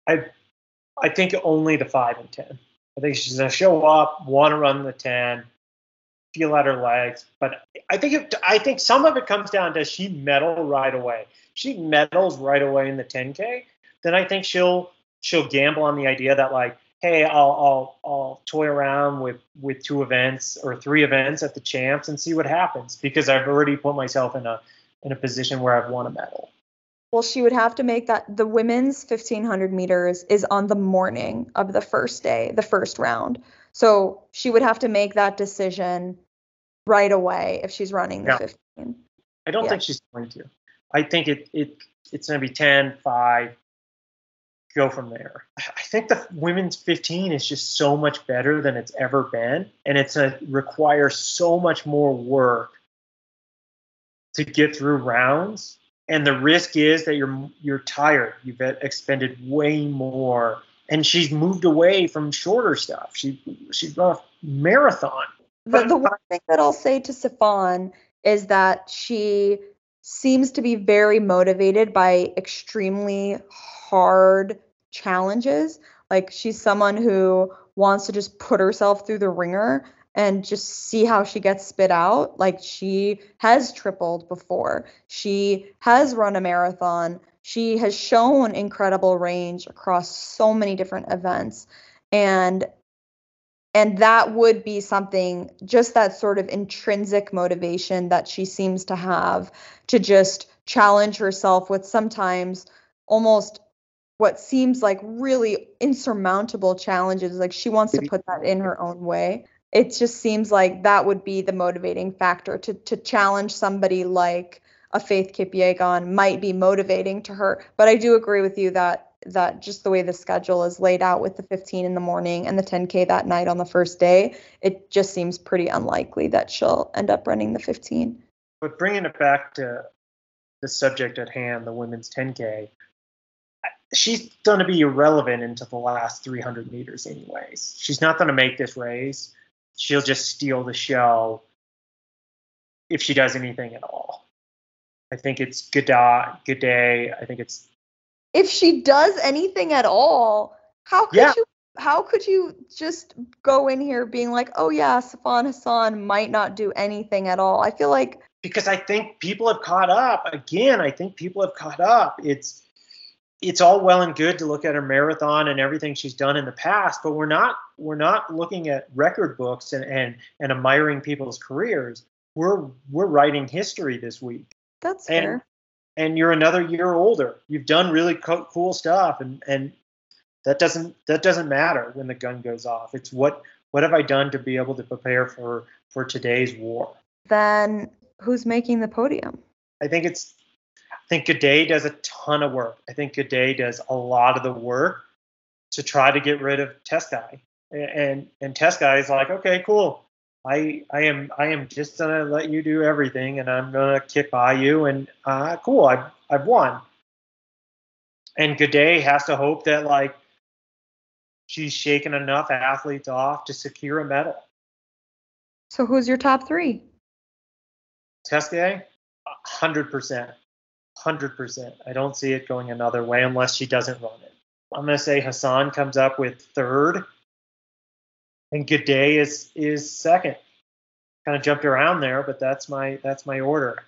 I I think only the 5 and 10. I think she's going to show up, want to run the 10, feel out her legs, but I think it, I think some of it comes down to she medal right away. She medals right away in the 10k, then I think she'll she'll gamble on the idea that like hey, I'll I'll I'll toy around with with two events or three events at the champs and see what happens because I've already put myself in a in a position where I've won a medal. Well, she would have to make that the women's 1500 meters is on the morning of the first day, the first round. So she would have to make that decision right away if she's running the yeah. 15. I don't yeah. think she's going to. I think it it it's going to be 10, 5, go from there. I think the women's 15 is just so much better than it's ever been, and it's a requires so much more work to get through rounds. And the risk is that you're you're tired. You've expended way more, and she's moved away from shorter stuff. She she's marathon. The, the one thing that I'll say to Sifan is that she seems to be very motivated by extremely hard challenges. Like she's someone who wants to just put herself through the ringer and just see how she gets spit out. Like she has tripled before. She has run a marathon. She has shown incredible range across so many different events. And and that would be something just that sort of intrinsic motivation that she seems to have to just challenge herself with sometimes almost what seems like really insurmountable challenges like she wants to put that in her own way. It just seems like that would be the motivating factor to to challenge somebody like a Faith Kipyegon might be motivating to her. But I do agree with you that that just the way the schedule is laid out with the 15 in the morning and the 10k that night on the first day it just seems pretty unlikely that she'll end up running the 15 but bringing it back to the subject at hand the women's 10k she's going to be irrelevant into the last 300 meters anyways. She's not going to make this race. She'll just steal the show if she does anything at all. I think it's good day. I think it's if she does anything at all, how could yeah. you how could you just go in here being like, oh yeah, Sifan Hassan might not do anything at all? I feel like because I think people have caught up. Again, I think people have caught up. It's it's all well and good to look at her marathon and everything she's done in the past, but we're not we're not looking at record books and and, and admiring people's careers. We're we're writing history this week. That's and, fair. And you're another year older. You've done really co- cool stuff, and and that doesn't that doesn't matter when the gun goes off. It's what what have I done to be able to prepare for for today's war. Then who's making the podium? I think it's I think Gidey does a ton of work. I think Gidey does a lot of the work to try to get rid of Tsegay. And and Tsegay is like, okay, cool. I I am I am just gonna let you do everything, and I'm gonna kick by you, and uh, cool. I've I've won. And Gidey has to hope that like she's shaken enough athletes off to secure a medal. So who's your top three? Tsegay, hundred percent. 100%. I don't see it going another way unless she doesn't run it. I'm to say Hassan comes up with third, and Gidey is is second. Kind of jumped around there, but that's my that's my order.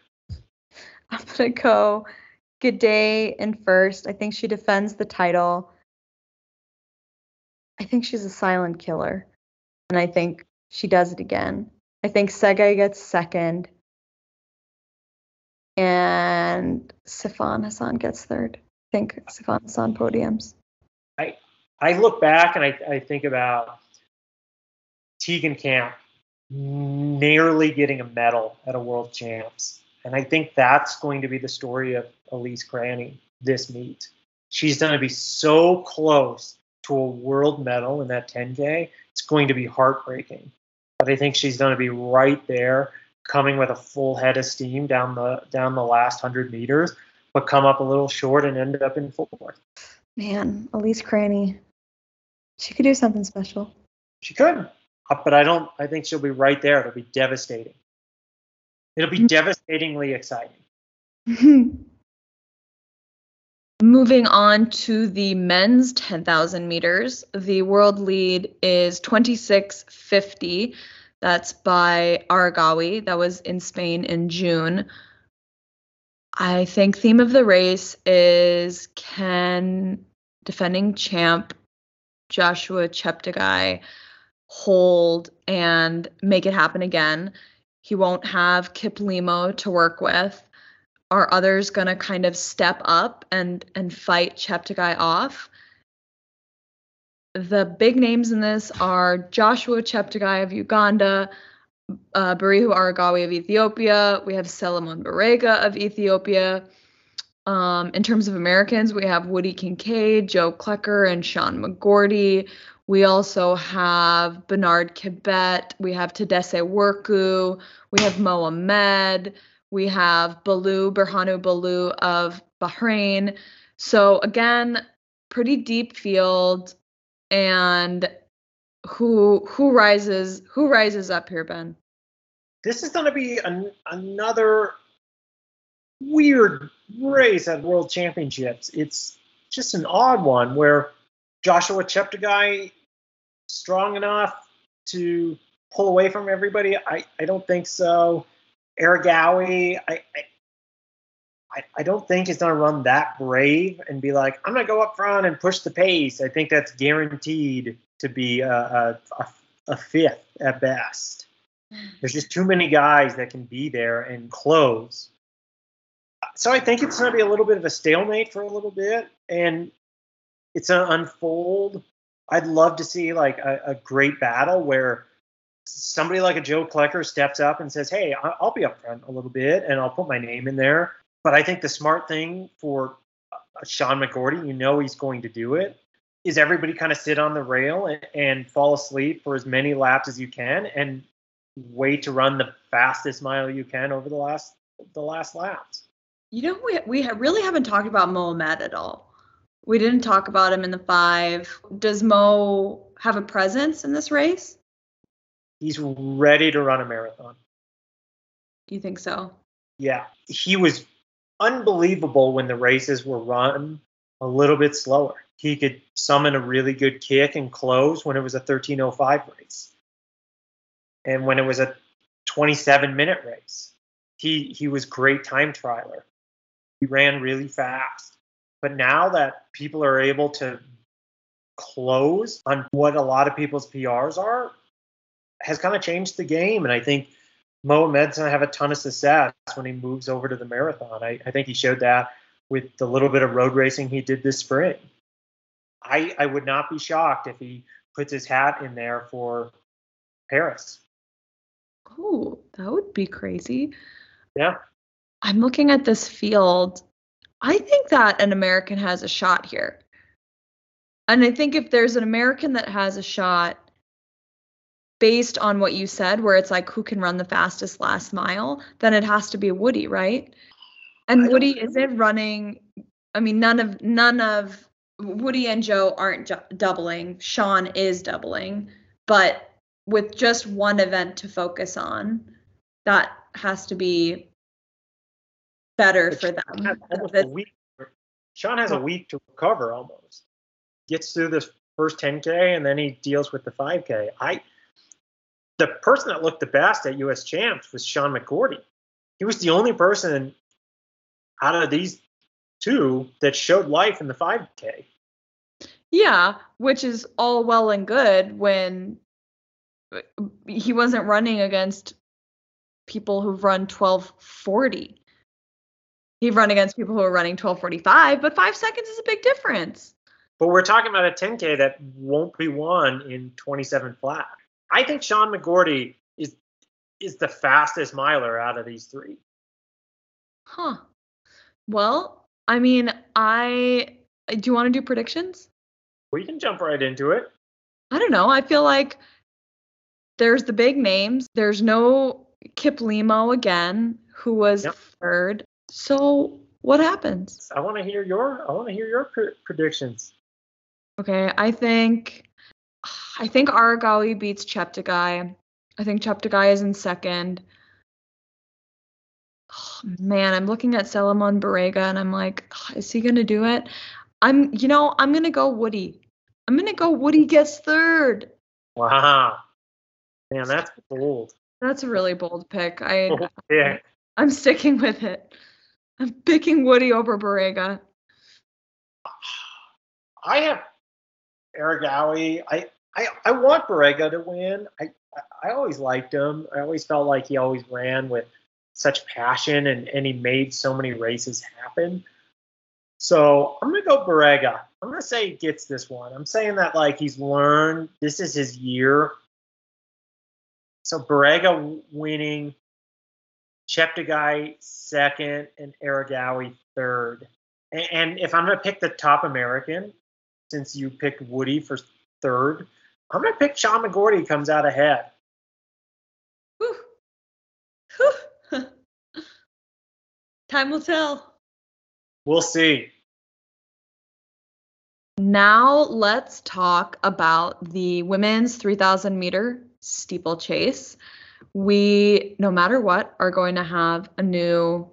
I'm gonna go Gidey in first. I think she defends the title. I think she's a silent killer. And I think she does it again. I think Tsegay gets second. And Sifan Hassan gets third. I think Sifan Hassan podiums. I I look back and I, I think about Tegan Camp nearly getting a medal at a world champs. And I think that's going to be the story of Elise Cranny this meet. She's going to be so close to a world medal in that 10K. It's going to be heartbreaking. But I think she's going to be right there, coming with a full head of steam down the down the last hundred meters, but come up a little short and end up in fourth. Man, Elise Cranny, she could do something special. She could, Uh, but I don't. I think she'll be right there. It'll be devastating. It'll be mm-hmm. devastatingly exciting. Moving on to the men's 10,000 meters, the world lead is 26.50. That's by Aregawi. That was in Spain in June. I think theme of the race is can defending champ Joshua Cheptegei hold and make it happen again. He won't have Kiplimo to work with are others going to kind of step up and and fight Cheptegei off? The big names in this are Joshua Cheptegei of Uganda, uh, Berihu Aregawi of Ethiopia. We have Selemon Barega of Ethiopia. Um, in terms of Americans, we have Woody Kincaid, Joe Klecker, and Sean McGorty. We also have Bernard Kibet. We have Tadesse Worku. We have Mohamed. We have Balew, Berhanu Balew of Bahrain. So again, pretty deep field and who who rises who rises up here, Ben? This is going to be an, another weird race at World Championships. It's just an odd one where Joshua Cheptegei strong enough to pull away from everybody. I, I don't think so. Aregawi, I, I, I don't think he's going to run that brave and be like, I'm going to go up front and push the pace. I think that's guaranteed to be a, a, a fifth at best. There's just too many guys that can be there and close. So I think it's going to be a little bit of a stalemate for a little bit, and it's to unfold. I'd love to see like a, a great battle where somebody like a Joe Klecker steps up and says, "Hey, I'll be up front a little bit and I'll put my name in there." But I think the smart thing for uh, Sean McGorty, you know he's going to do it, is everybody kind of sit on the rail and, and fall asleep for as many laps as you can and wait to run the fastest mile you can over the last the last laps. You know, we we really haven't talked about Mohamed at all. We didn't talk about him in the five. Does Mo have a presence in this race? He's ready to run a marathon. Do you think so? Yeah. He was unbelievable when the races were run a little bit slower. He could summon a really good kick and close when it was a 1305 race. And when it was a 27 minute race, he he was great time trialer. He ran really fast. But now that people are able to close on what a lot of people's PRs are, has kind of changed the game. And I think Mohamed's going to have a ton of success when he moves over to the marathon. I, I think he showed that with the little bit of road racing he did this spring. I, I would not be shocked if he puts his hat in there for Paris. Oh, that would be crazy. Yeah. I'm looking at this field. I think that an American has a shot here. And I think if there's an American that has a shot, based on what you said, where it's like who can run the fastest last mile, then it has to be Woody, right? And Woody is it running? I mean, none of none of Woody and Joe aren't ju- doubling. Sean is doubling, but with just one event to focus on, that has to be better for them. Sean has a week to recover almost. Gets through this first 10K and then he deals with the 5K. I the person that looked the best at US champs was Sean McGorty. He was the only person out of these two that showed life in the 5K. Yeah, which is all well and good when uh, he wasn't running against people who've run 1240. He'd run against people who are running 1245, but five seconds is a big difference. But we're talking about a 10K that won't be won in 27 flat. I think Sean McGorty is is the fastest miler out of these three. Huh. Well, I mean, I do you want to do predictions? We can jump right into it. I don't know. I feel like there's the big names. There's no Kiplimo again, who was Yep. third. So what happens? I want to hear your I want to hear your pr- predictions. Okay, I think I think Aregawi beats Cheptegei. I think Cheptegei is in second. Oh, man, I'm looking at Selemon Barega and I'm like, is he gonna do it? I'm you know, I'm gonna go Woody. I'm gonna go Woody gets third. Wow. Man, that's bold. That's a really bold pick. I Yeah. I'm sticking with it. I'm picking Woody over Barega. I have Aregawi. I, I I want Barega to win. I I always liked him. I always felt like he always ran with such passion and, and he made so many races happen. So I'm gonna go Barega. I'm gonna say he gets this one. I'm saying that like he's learned this is his year. So Barega winning, Cheptegei second, and Aregawi third. And, and if I'm gonna pick the top American, since you picked Woody for third, I'm gonna pick Sean McGorty comes out ahead. Whew. Whew. Time will tell. We'll see. Now let's talk about the women's 3000 meter steeplechase. We, no matter what, are going to have a new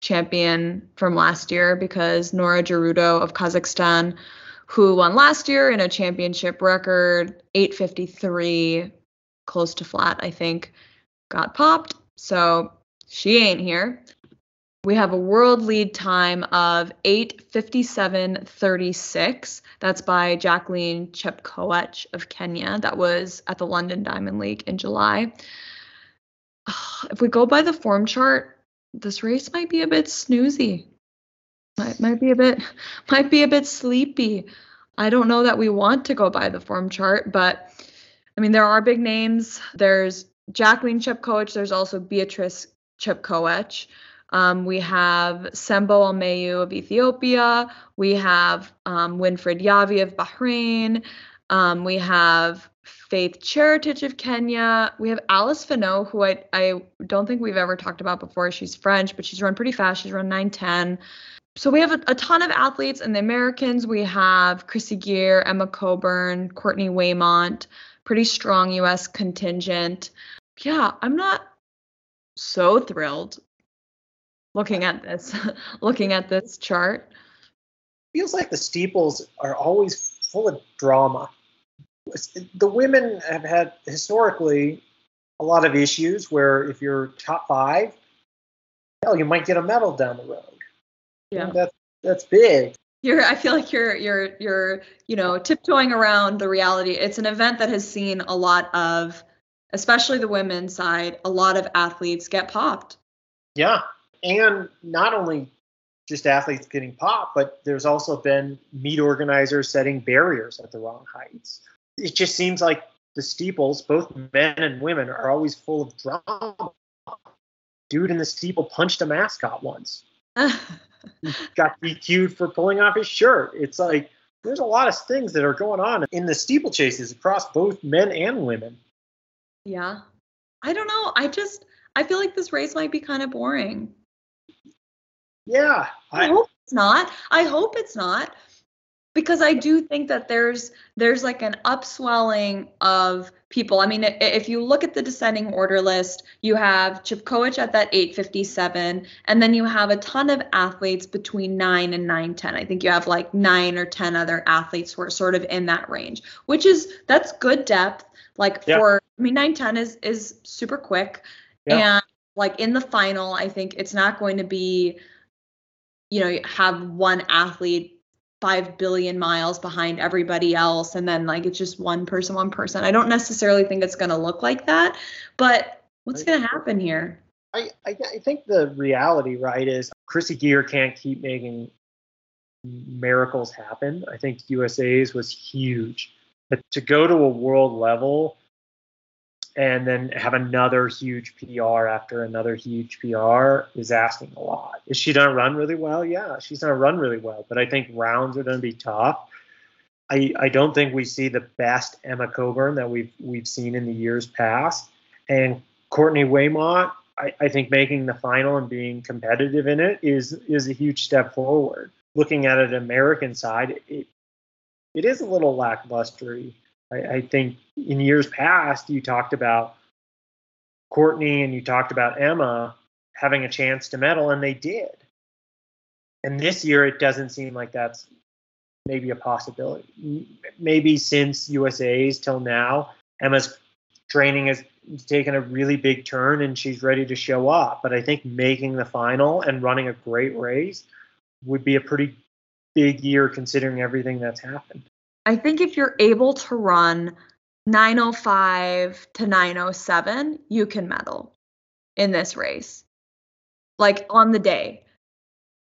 champion from last year because Norah Jeruto of Kazakhstan, who won last year in a championship record, 853, close to flat, I think, got popped. So she ain't here. We have a world lead time of 8:57.36. That's by Jacqueline Chepkoech of Kenya. That was at the London Diamond League in July. If we go by the form chart, this race might be a bit snoozy. Might might be a bit might be a bit sleepy. I don't know that we want to go by the form chart, but I mean there are big names. There's Jacqueline Chepkoech. There's also Beatrice Chepkoech. Um, we have Sembo Almayew of Ethiopia. We have um, Winfred Yavi of Bahrain. Um, we have Faith Cherotich of Kenya. We have Alice Finot, who I, I don't think we've ever talked about before. She's French, but she's run pretty fast. She's run 910. So we have a, a ton of athletes. And the Americans, we have Krissy Gear, Emma Coburn, Courtney Wayment, pretty strong U.S. contingent. Yeah, I'm not so thrilled looking at this looking at this chart Feels like the steeples are always full of drama. The women have had historically a lot of issues where if you're top five, hell, you might get a medal down the road. yeah That's that's big. you're i feel like you're you're you're you know tiptoeing around the reality it's an event that has seen a lot of especially the women's side a lot of athletes get popped Yeah. And not only just athletes getting popped, but there's also been meet organizers setting barriers at the wrong heights. It just seems like the steeples, both men and women, are always full of drama. Dude in the steeple punched a mascot once. Got DQ'd for pulling off his shirt. It's like there's a lot of things that are going on in the steeplechases across both men and women. yeah i don't know i just i feel like this race might be kind of boring Yeah. I I, hope it's not. I hope it's not because I do think that there's there's like an upswelling of people. I mean, if you look at the descending order list, you have Chepkoech at that 857, and then you have a ton of athletes between 9 and 910. I think you have like 9 or 10 other athletes who are sort of in that range, which is that's good depth. Like Yeah. for I mean 910 is is super quick. Yeah. And like in the final, I think it's not going to be you know have one athlete 5 billion miles behind everybody else and then like it's just one person one person. I don't necessarily think it's going to look like that but what's going to happen here? I, I, I think the reality right is Krissy Gear can't keep making miracles happen. I think usa's was huge. But to go to a world level and then have another huge PR after another huge PR is asking a lot. Is she going to run really well? Yeah, she's going to run really well, but I think rounds are going to be tough. I, I don't think we see the best Emma Coburn that we've we've seen in the years past. And Courtney Wayment, I, I think making the final and being competitive in it is is a huge step forward. Looking at it American side, it, it is a little lacklustery I, I think in years past, you talked about Courtney and you talked about Emma having a chance to medal, and they did. And this year, it doesn't seem like that's maybe a possibility. Maybe since USA's till now, Emma's training has taken a really big turn and she's ready to show up. But I think making the final and running a great race would be a pretty big year considering everything that's happened. I think if you're able to run 905 to 907, you can medal in this race, like on the day.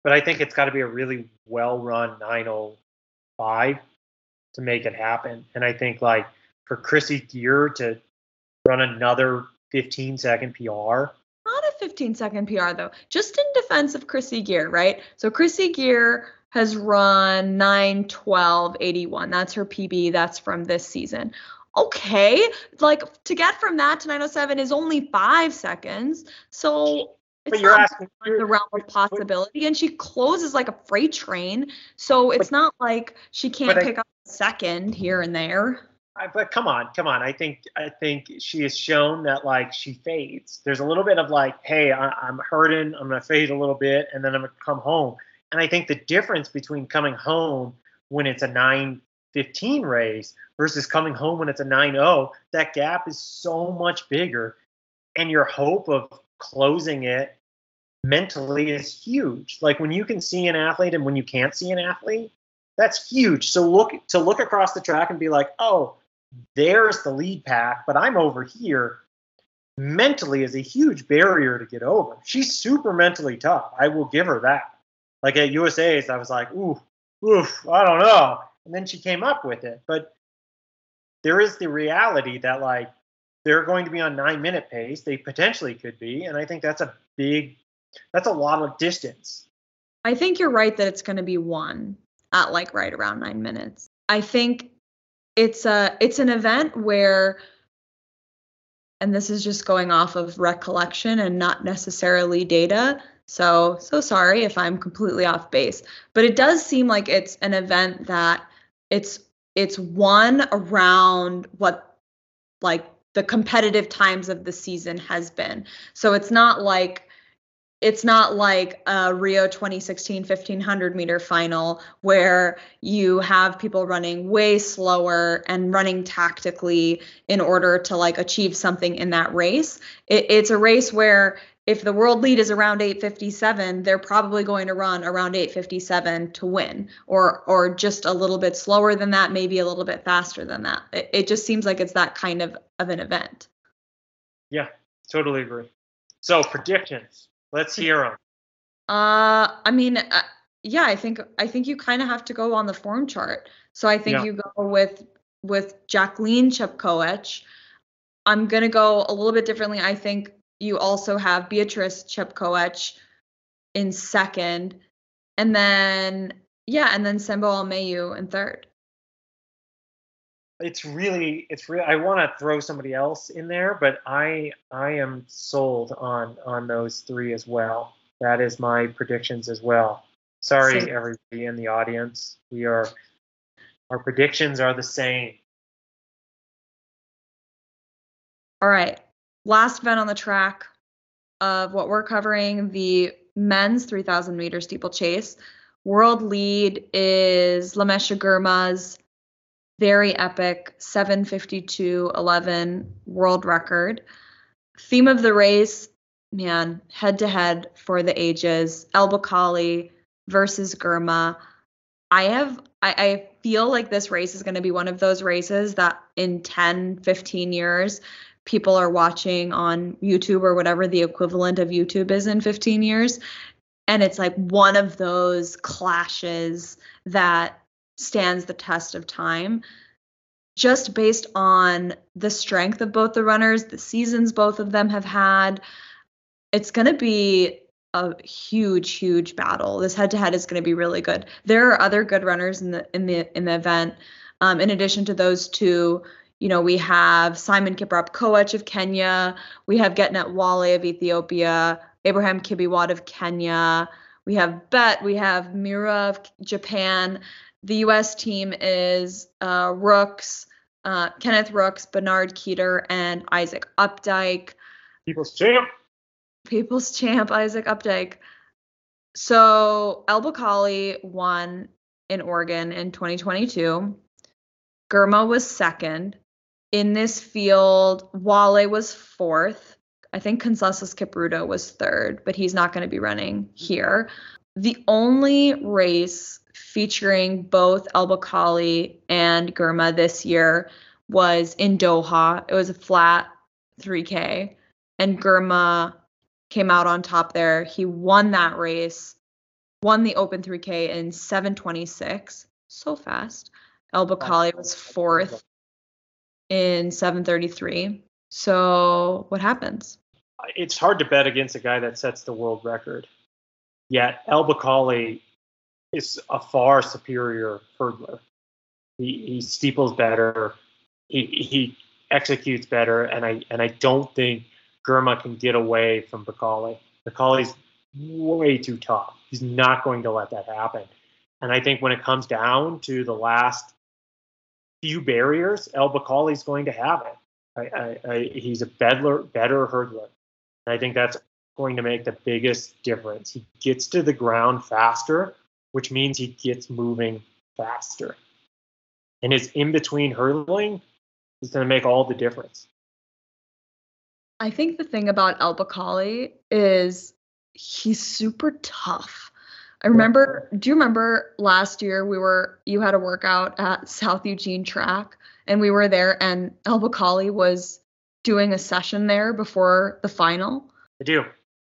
But I think it's got to be a really well run 905 to make it happen. And I think, like, for Krissy Gear to run another 15 second PR. Not a 15 second PR, though. Just in defense of Krissy Gear, right? So, Krissy Gear has run 9 12 81. That's her PB. That's from this season. Okay, like to get from that to 907 is only five seconds. So it's but you're asking the realm of possibility. And she closes like a freight train. So it's not like she can't pick I, up a second here and there. I, but come on, come on. I think I think she has shown that like she fades. There's a little bit of like, hey, I, I'm hurting. I'm gonna fade a little bit, and then I'm gonna come home. And I think the difference between coming home when it's a 915 race versus coming home when it's a 9-0, that gap is so much bigger. And your hope of closing it mentally is huge. Like when you can see an athlete and when you can't see an athlete, that's huge. So look to look across the track and be like, oh, there's the lead pack, but I'm over here. Mentally is a huge barrier to get over. She's super mentally tough. I will give her that like at USA's, I was like, ooh, oof, I don't know. And then she came up with it. But there is the reality that like they're going to be on nine minute pace. They potentially could be. And I think that's a big, that's a lot of distance. I think you're right that it's going to be one at like right around nine minutes. I think it's a it's an event where and this is just going off of recollection and not necessarily data so, so sorry if I'm completely off base, but it does seem like it's an event that it's it's one around what like the competitive times of the season has been. So it's not like it's not like a Rio 2016 1500 meter final where you have people running way slower and running tactically in order to like achieve something in that race. It, it's a race where if the world lead is around 857 they're probably going to run around 857 to win or or just a little bit slower than that maybe a little bit faster than that. It, it just seems like it's that kind of of an event. Yeah totally agree. So predictions. Let's hear them uh i mean uh, yeah i think i think you kind of have to go on the form chart. So i think yeah. you go with with Jackline Chepkoech i'm going to go a little bit differently. I think you also have Beatrice Chepkoech in second. And then, yeah, and then Sembo Almayew in third. It's really, it's really. I want to throw somebody else in there, but I, I am sold on on those three as well. That is my predictions as well. Sorry, same. everybody in the audience. We are, our predictions are the same. All right last event on the track of what we're covering the men's 3000 meter steeplechase. World lead is Lamecha Girma's very epic 752.11 world record. Theme of the race, man, head to head for the ages. El Bakkali versus Girma. I have I, I feel like this race is going to be one of those races that in 10, 15 years people are watching on YouTube or whatever the equivalent of YouTube is in 15 years. And it's like one of those clashes that stands the test of time just based on the strength of both the runners, the seasons both of them have had. It's going to be a huge huge battle. This head to head is going to be really good. There are other good runners in the in the in the event. Um, in addition to those two, you know, we have Simon Kiprop Koech of Kenya, we have Getnet Wale of Ethiopia, Abraham Kibiwott of Kenya, we have Bet, we have Miura of Japan. The U.S. team is uh, Rooks, uh, Kenneth Rooks, Bernard Keter, and Isaac Updike. People's champ. People's champ Isaac Updike. So El Bakkali won in Oregon in 2022. Girma was second. In this field, Wale was fourth. I think Conseslus Kipruto was third, but he's not going to be running here. The only race featuring both El Bakkali and Girma this year was in Doha. It was a flat 3K, and Girma came out on top there. He won that race, won the Open 3K in 726, so fast. El Bakkali was fourth in 733. So what happens? It's hard to bet against a guy that sets the world record. Yet El Bakkali is a far superior hurdler. He, he steeples better. He, he executes better, and I and I don't think Girma can get away from Bakkali. Bakkali's way too tough. He's not going to let that happen. And I think when it comes down to the last few barriers, El Bakkali is going to have it. I, I, I, he's a better, better hurdler. And I think that's going to make the biggest difference. He gets to the ground faster, which means he gets moving faster. And his in between hurdling is going to make all the difference. I think the thing about El Bakkali is he's super tough. I remember, do you remember last year we were, you had a workout at South Eugene Track and we were there and El Bakkali was doing a session there before the final? I do.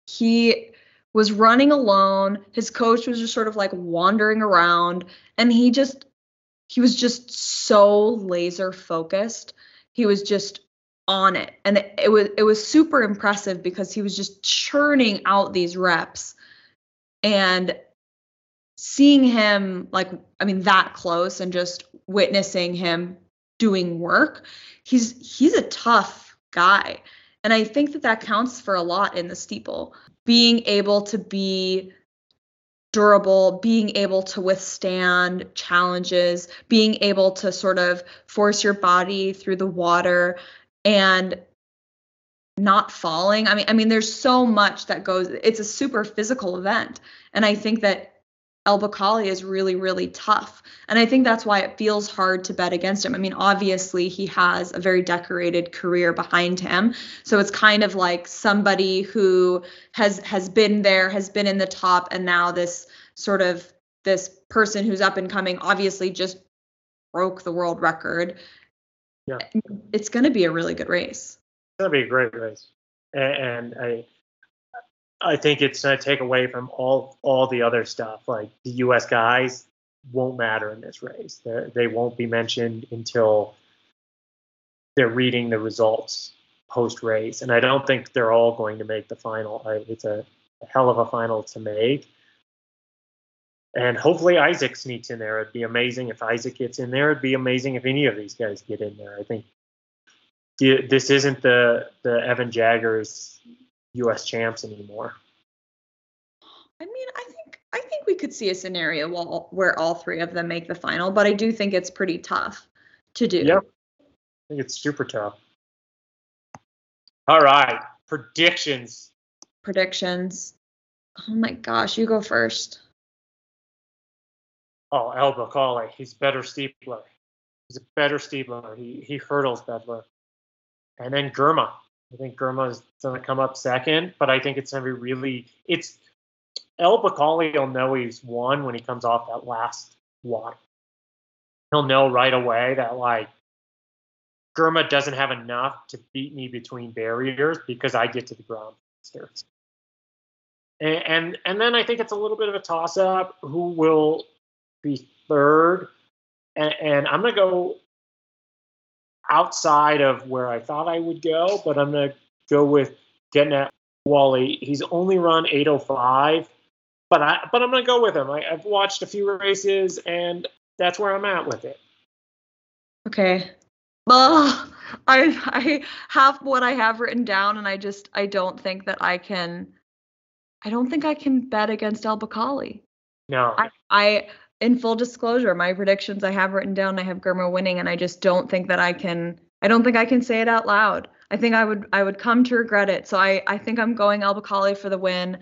He was running alone. His coach was just sort of like wandering around and he just, he was just so laser focused. He was just on it and it, it, was it was super impressive because he was just churning out these reps and seeing him like i mean that close and just witnessing him doing work he's he's a tough guy and i think that that counts for a lot in the steeple being able to be durable, being able to withstand challenges, being able to sort of force your body through the water and not falling. I mean, I mean, there's so much that goes. It's a super physical event, and I think that El Bakkali is really, really tough, and I think that's why it feels hard to bet against him. I mean, obviously he has a very decorated career behind him, so it's kind of like somebody who has has been there, has been in the top, and now this sort of this person who's up and coming, obviously just broke the world record yeah. It's going to be a really good race. It's going to be a great race. And, and I I think it's going to take away from all all the other stuff. Like the U.S. guys won't matter in this race. They're, they will not be mentioned until they're reading the results post race. And I don't think they're all going to make the final. It's a, a hell of a final to make and hopefully Isaac sneaks in there. It'd be amazing if Isaac gets in there. It'd be amazing if any of these guys get in there. I think this isn't the the Evan Jager's U.S. champs anymore. I mean, I think I think we could see a scenario where all three of them make the final, but I do think it's pretty tough to do. Yep, I think it's super tough. All right, predictions. Predictions. Oh my gosh, you go first oh, El Bakkali, he's better steepler. He's a better steepler. He he hurdles better. And then Girma. I think Girma is going to come up second, but I think it's going to be really. It's El Bakkali will know he's won when he comes off that last water. He'll know right away that like Girma doesn't have enough to beat me between barriers because I get to the ground first. And, and and then I think it's a little bit of a toss up who will be third. And, and I'm gonna go outside of where I thought I would go, but I'm gonna go with getting at Wally. He's only run 805, but I but I'm gonna go with him. I, I've watched a few races, and that's where I'm at with it. Okay. Ugh, I I have what I have written down, and I just I don't think that I can. I don't think I can bet against El Bakkali. No. I, I in full disclosure, my predictions I have written down. I have Girma winning, and I just don't think that I can. I don't think I can say it out loud. I think I would I would come to regret it. So I I think I'm going El Bakkali for the win.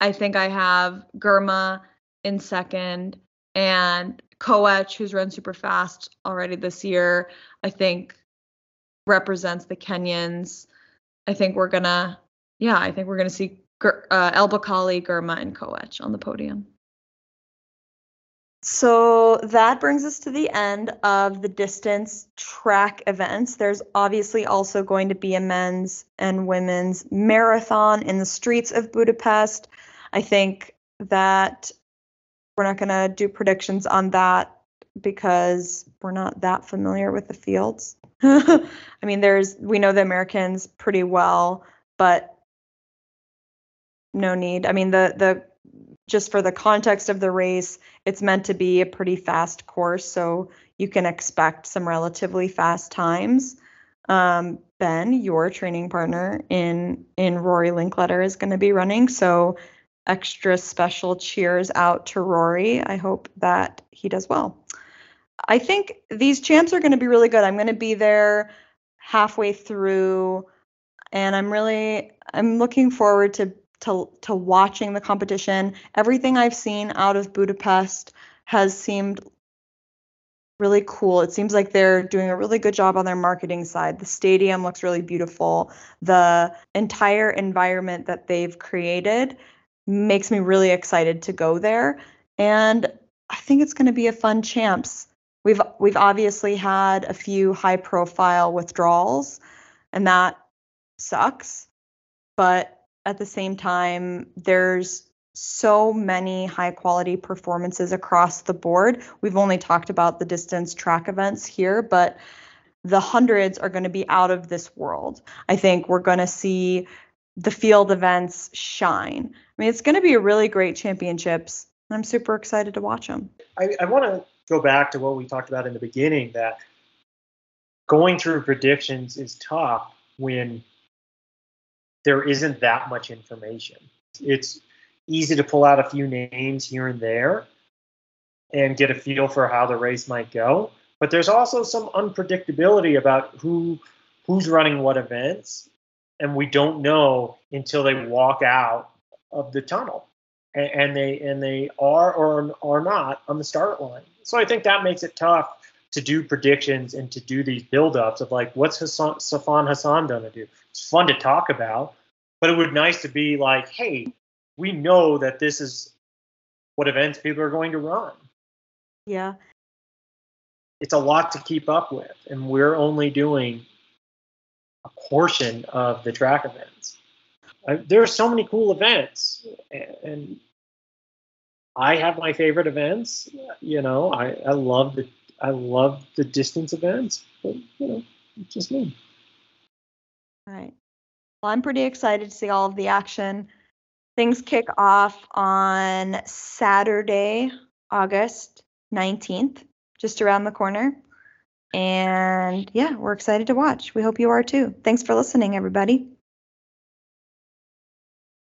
I think I have Girma in second and Koech, who's run super fast already this year. I think represents the Kenyans. I think we're gonna, yeah, I think we're gonna see uh, El Bakkali, Girma, and Koech on the podium. So that brings us to the end of the distance track events. There's obviously also going to be a men's and women's marathon in the streets of Budapest. I think that we're not going to do predictions on that because we're not that familiar with the fields. I mean, there's we know the Americans pretty well, but no need. I mean, the the just for the context of the race, it's meant to be a pretty fast course, so you can expect some relatively fast times. Um, ben, your training partner in in Rory Linkletter is going to be running, so extra special cheers out to Rory. I hope that he does well. I think these champs are going to be really good. I'm going to be there halfway through and I'm really I'm looking forward to to to watching the competition. Everything I've seen out of Budapest has seemed really cool. It seems like they're doing a really good job on their marketing side. The stadium looks really beautiful. The entire environment that they've created makes me really excited to go there. And I think it's going to be a fun champs. We've we've obviously had a few high profile withdrawals and that sucks. But at the same time, there's so many high quality performances across the board. We've only talked about the distance track events here, but the hundreds are going to be out of this world. I think we're going to see the field events shine. I mean, it's going to be a really great championships. and I'm super excited to watch them. I, I want to go back to what we talked about in the beginning that going through predictions is tough when there isn't that much information. It's easy to pull out a few names here and there and get a feel for how the race might go. But there's also some unpredictability about who who's running what events, and we don't know until they walk out of the tunnel and, and they and they are or are not on the start line. So I think that makes it tough to do predictions and to do these build-ups of like what's Hassan, Sifan Hassan going to do. It's fun to talk about, but it would be nice to be like, hey, we know that this is what events people are going to run. Yeah. It's a lot to keep up with, and we're only doing a portion of the track events. I, there are so many cool events, and I have my favorite events. You know, I, I love the I love the distance events, but you know, it's just me. All right. Well, I'm pretty excited to see all of the action. Things kick off on Saturday, August 19th, just around the corner. And yeah, we're excited to watch. We hope you are too. Thanks for listening, everybody.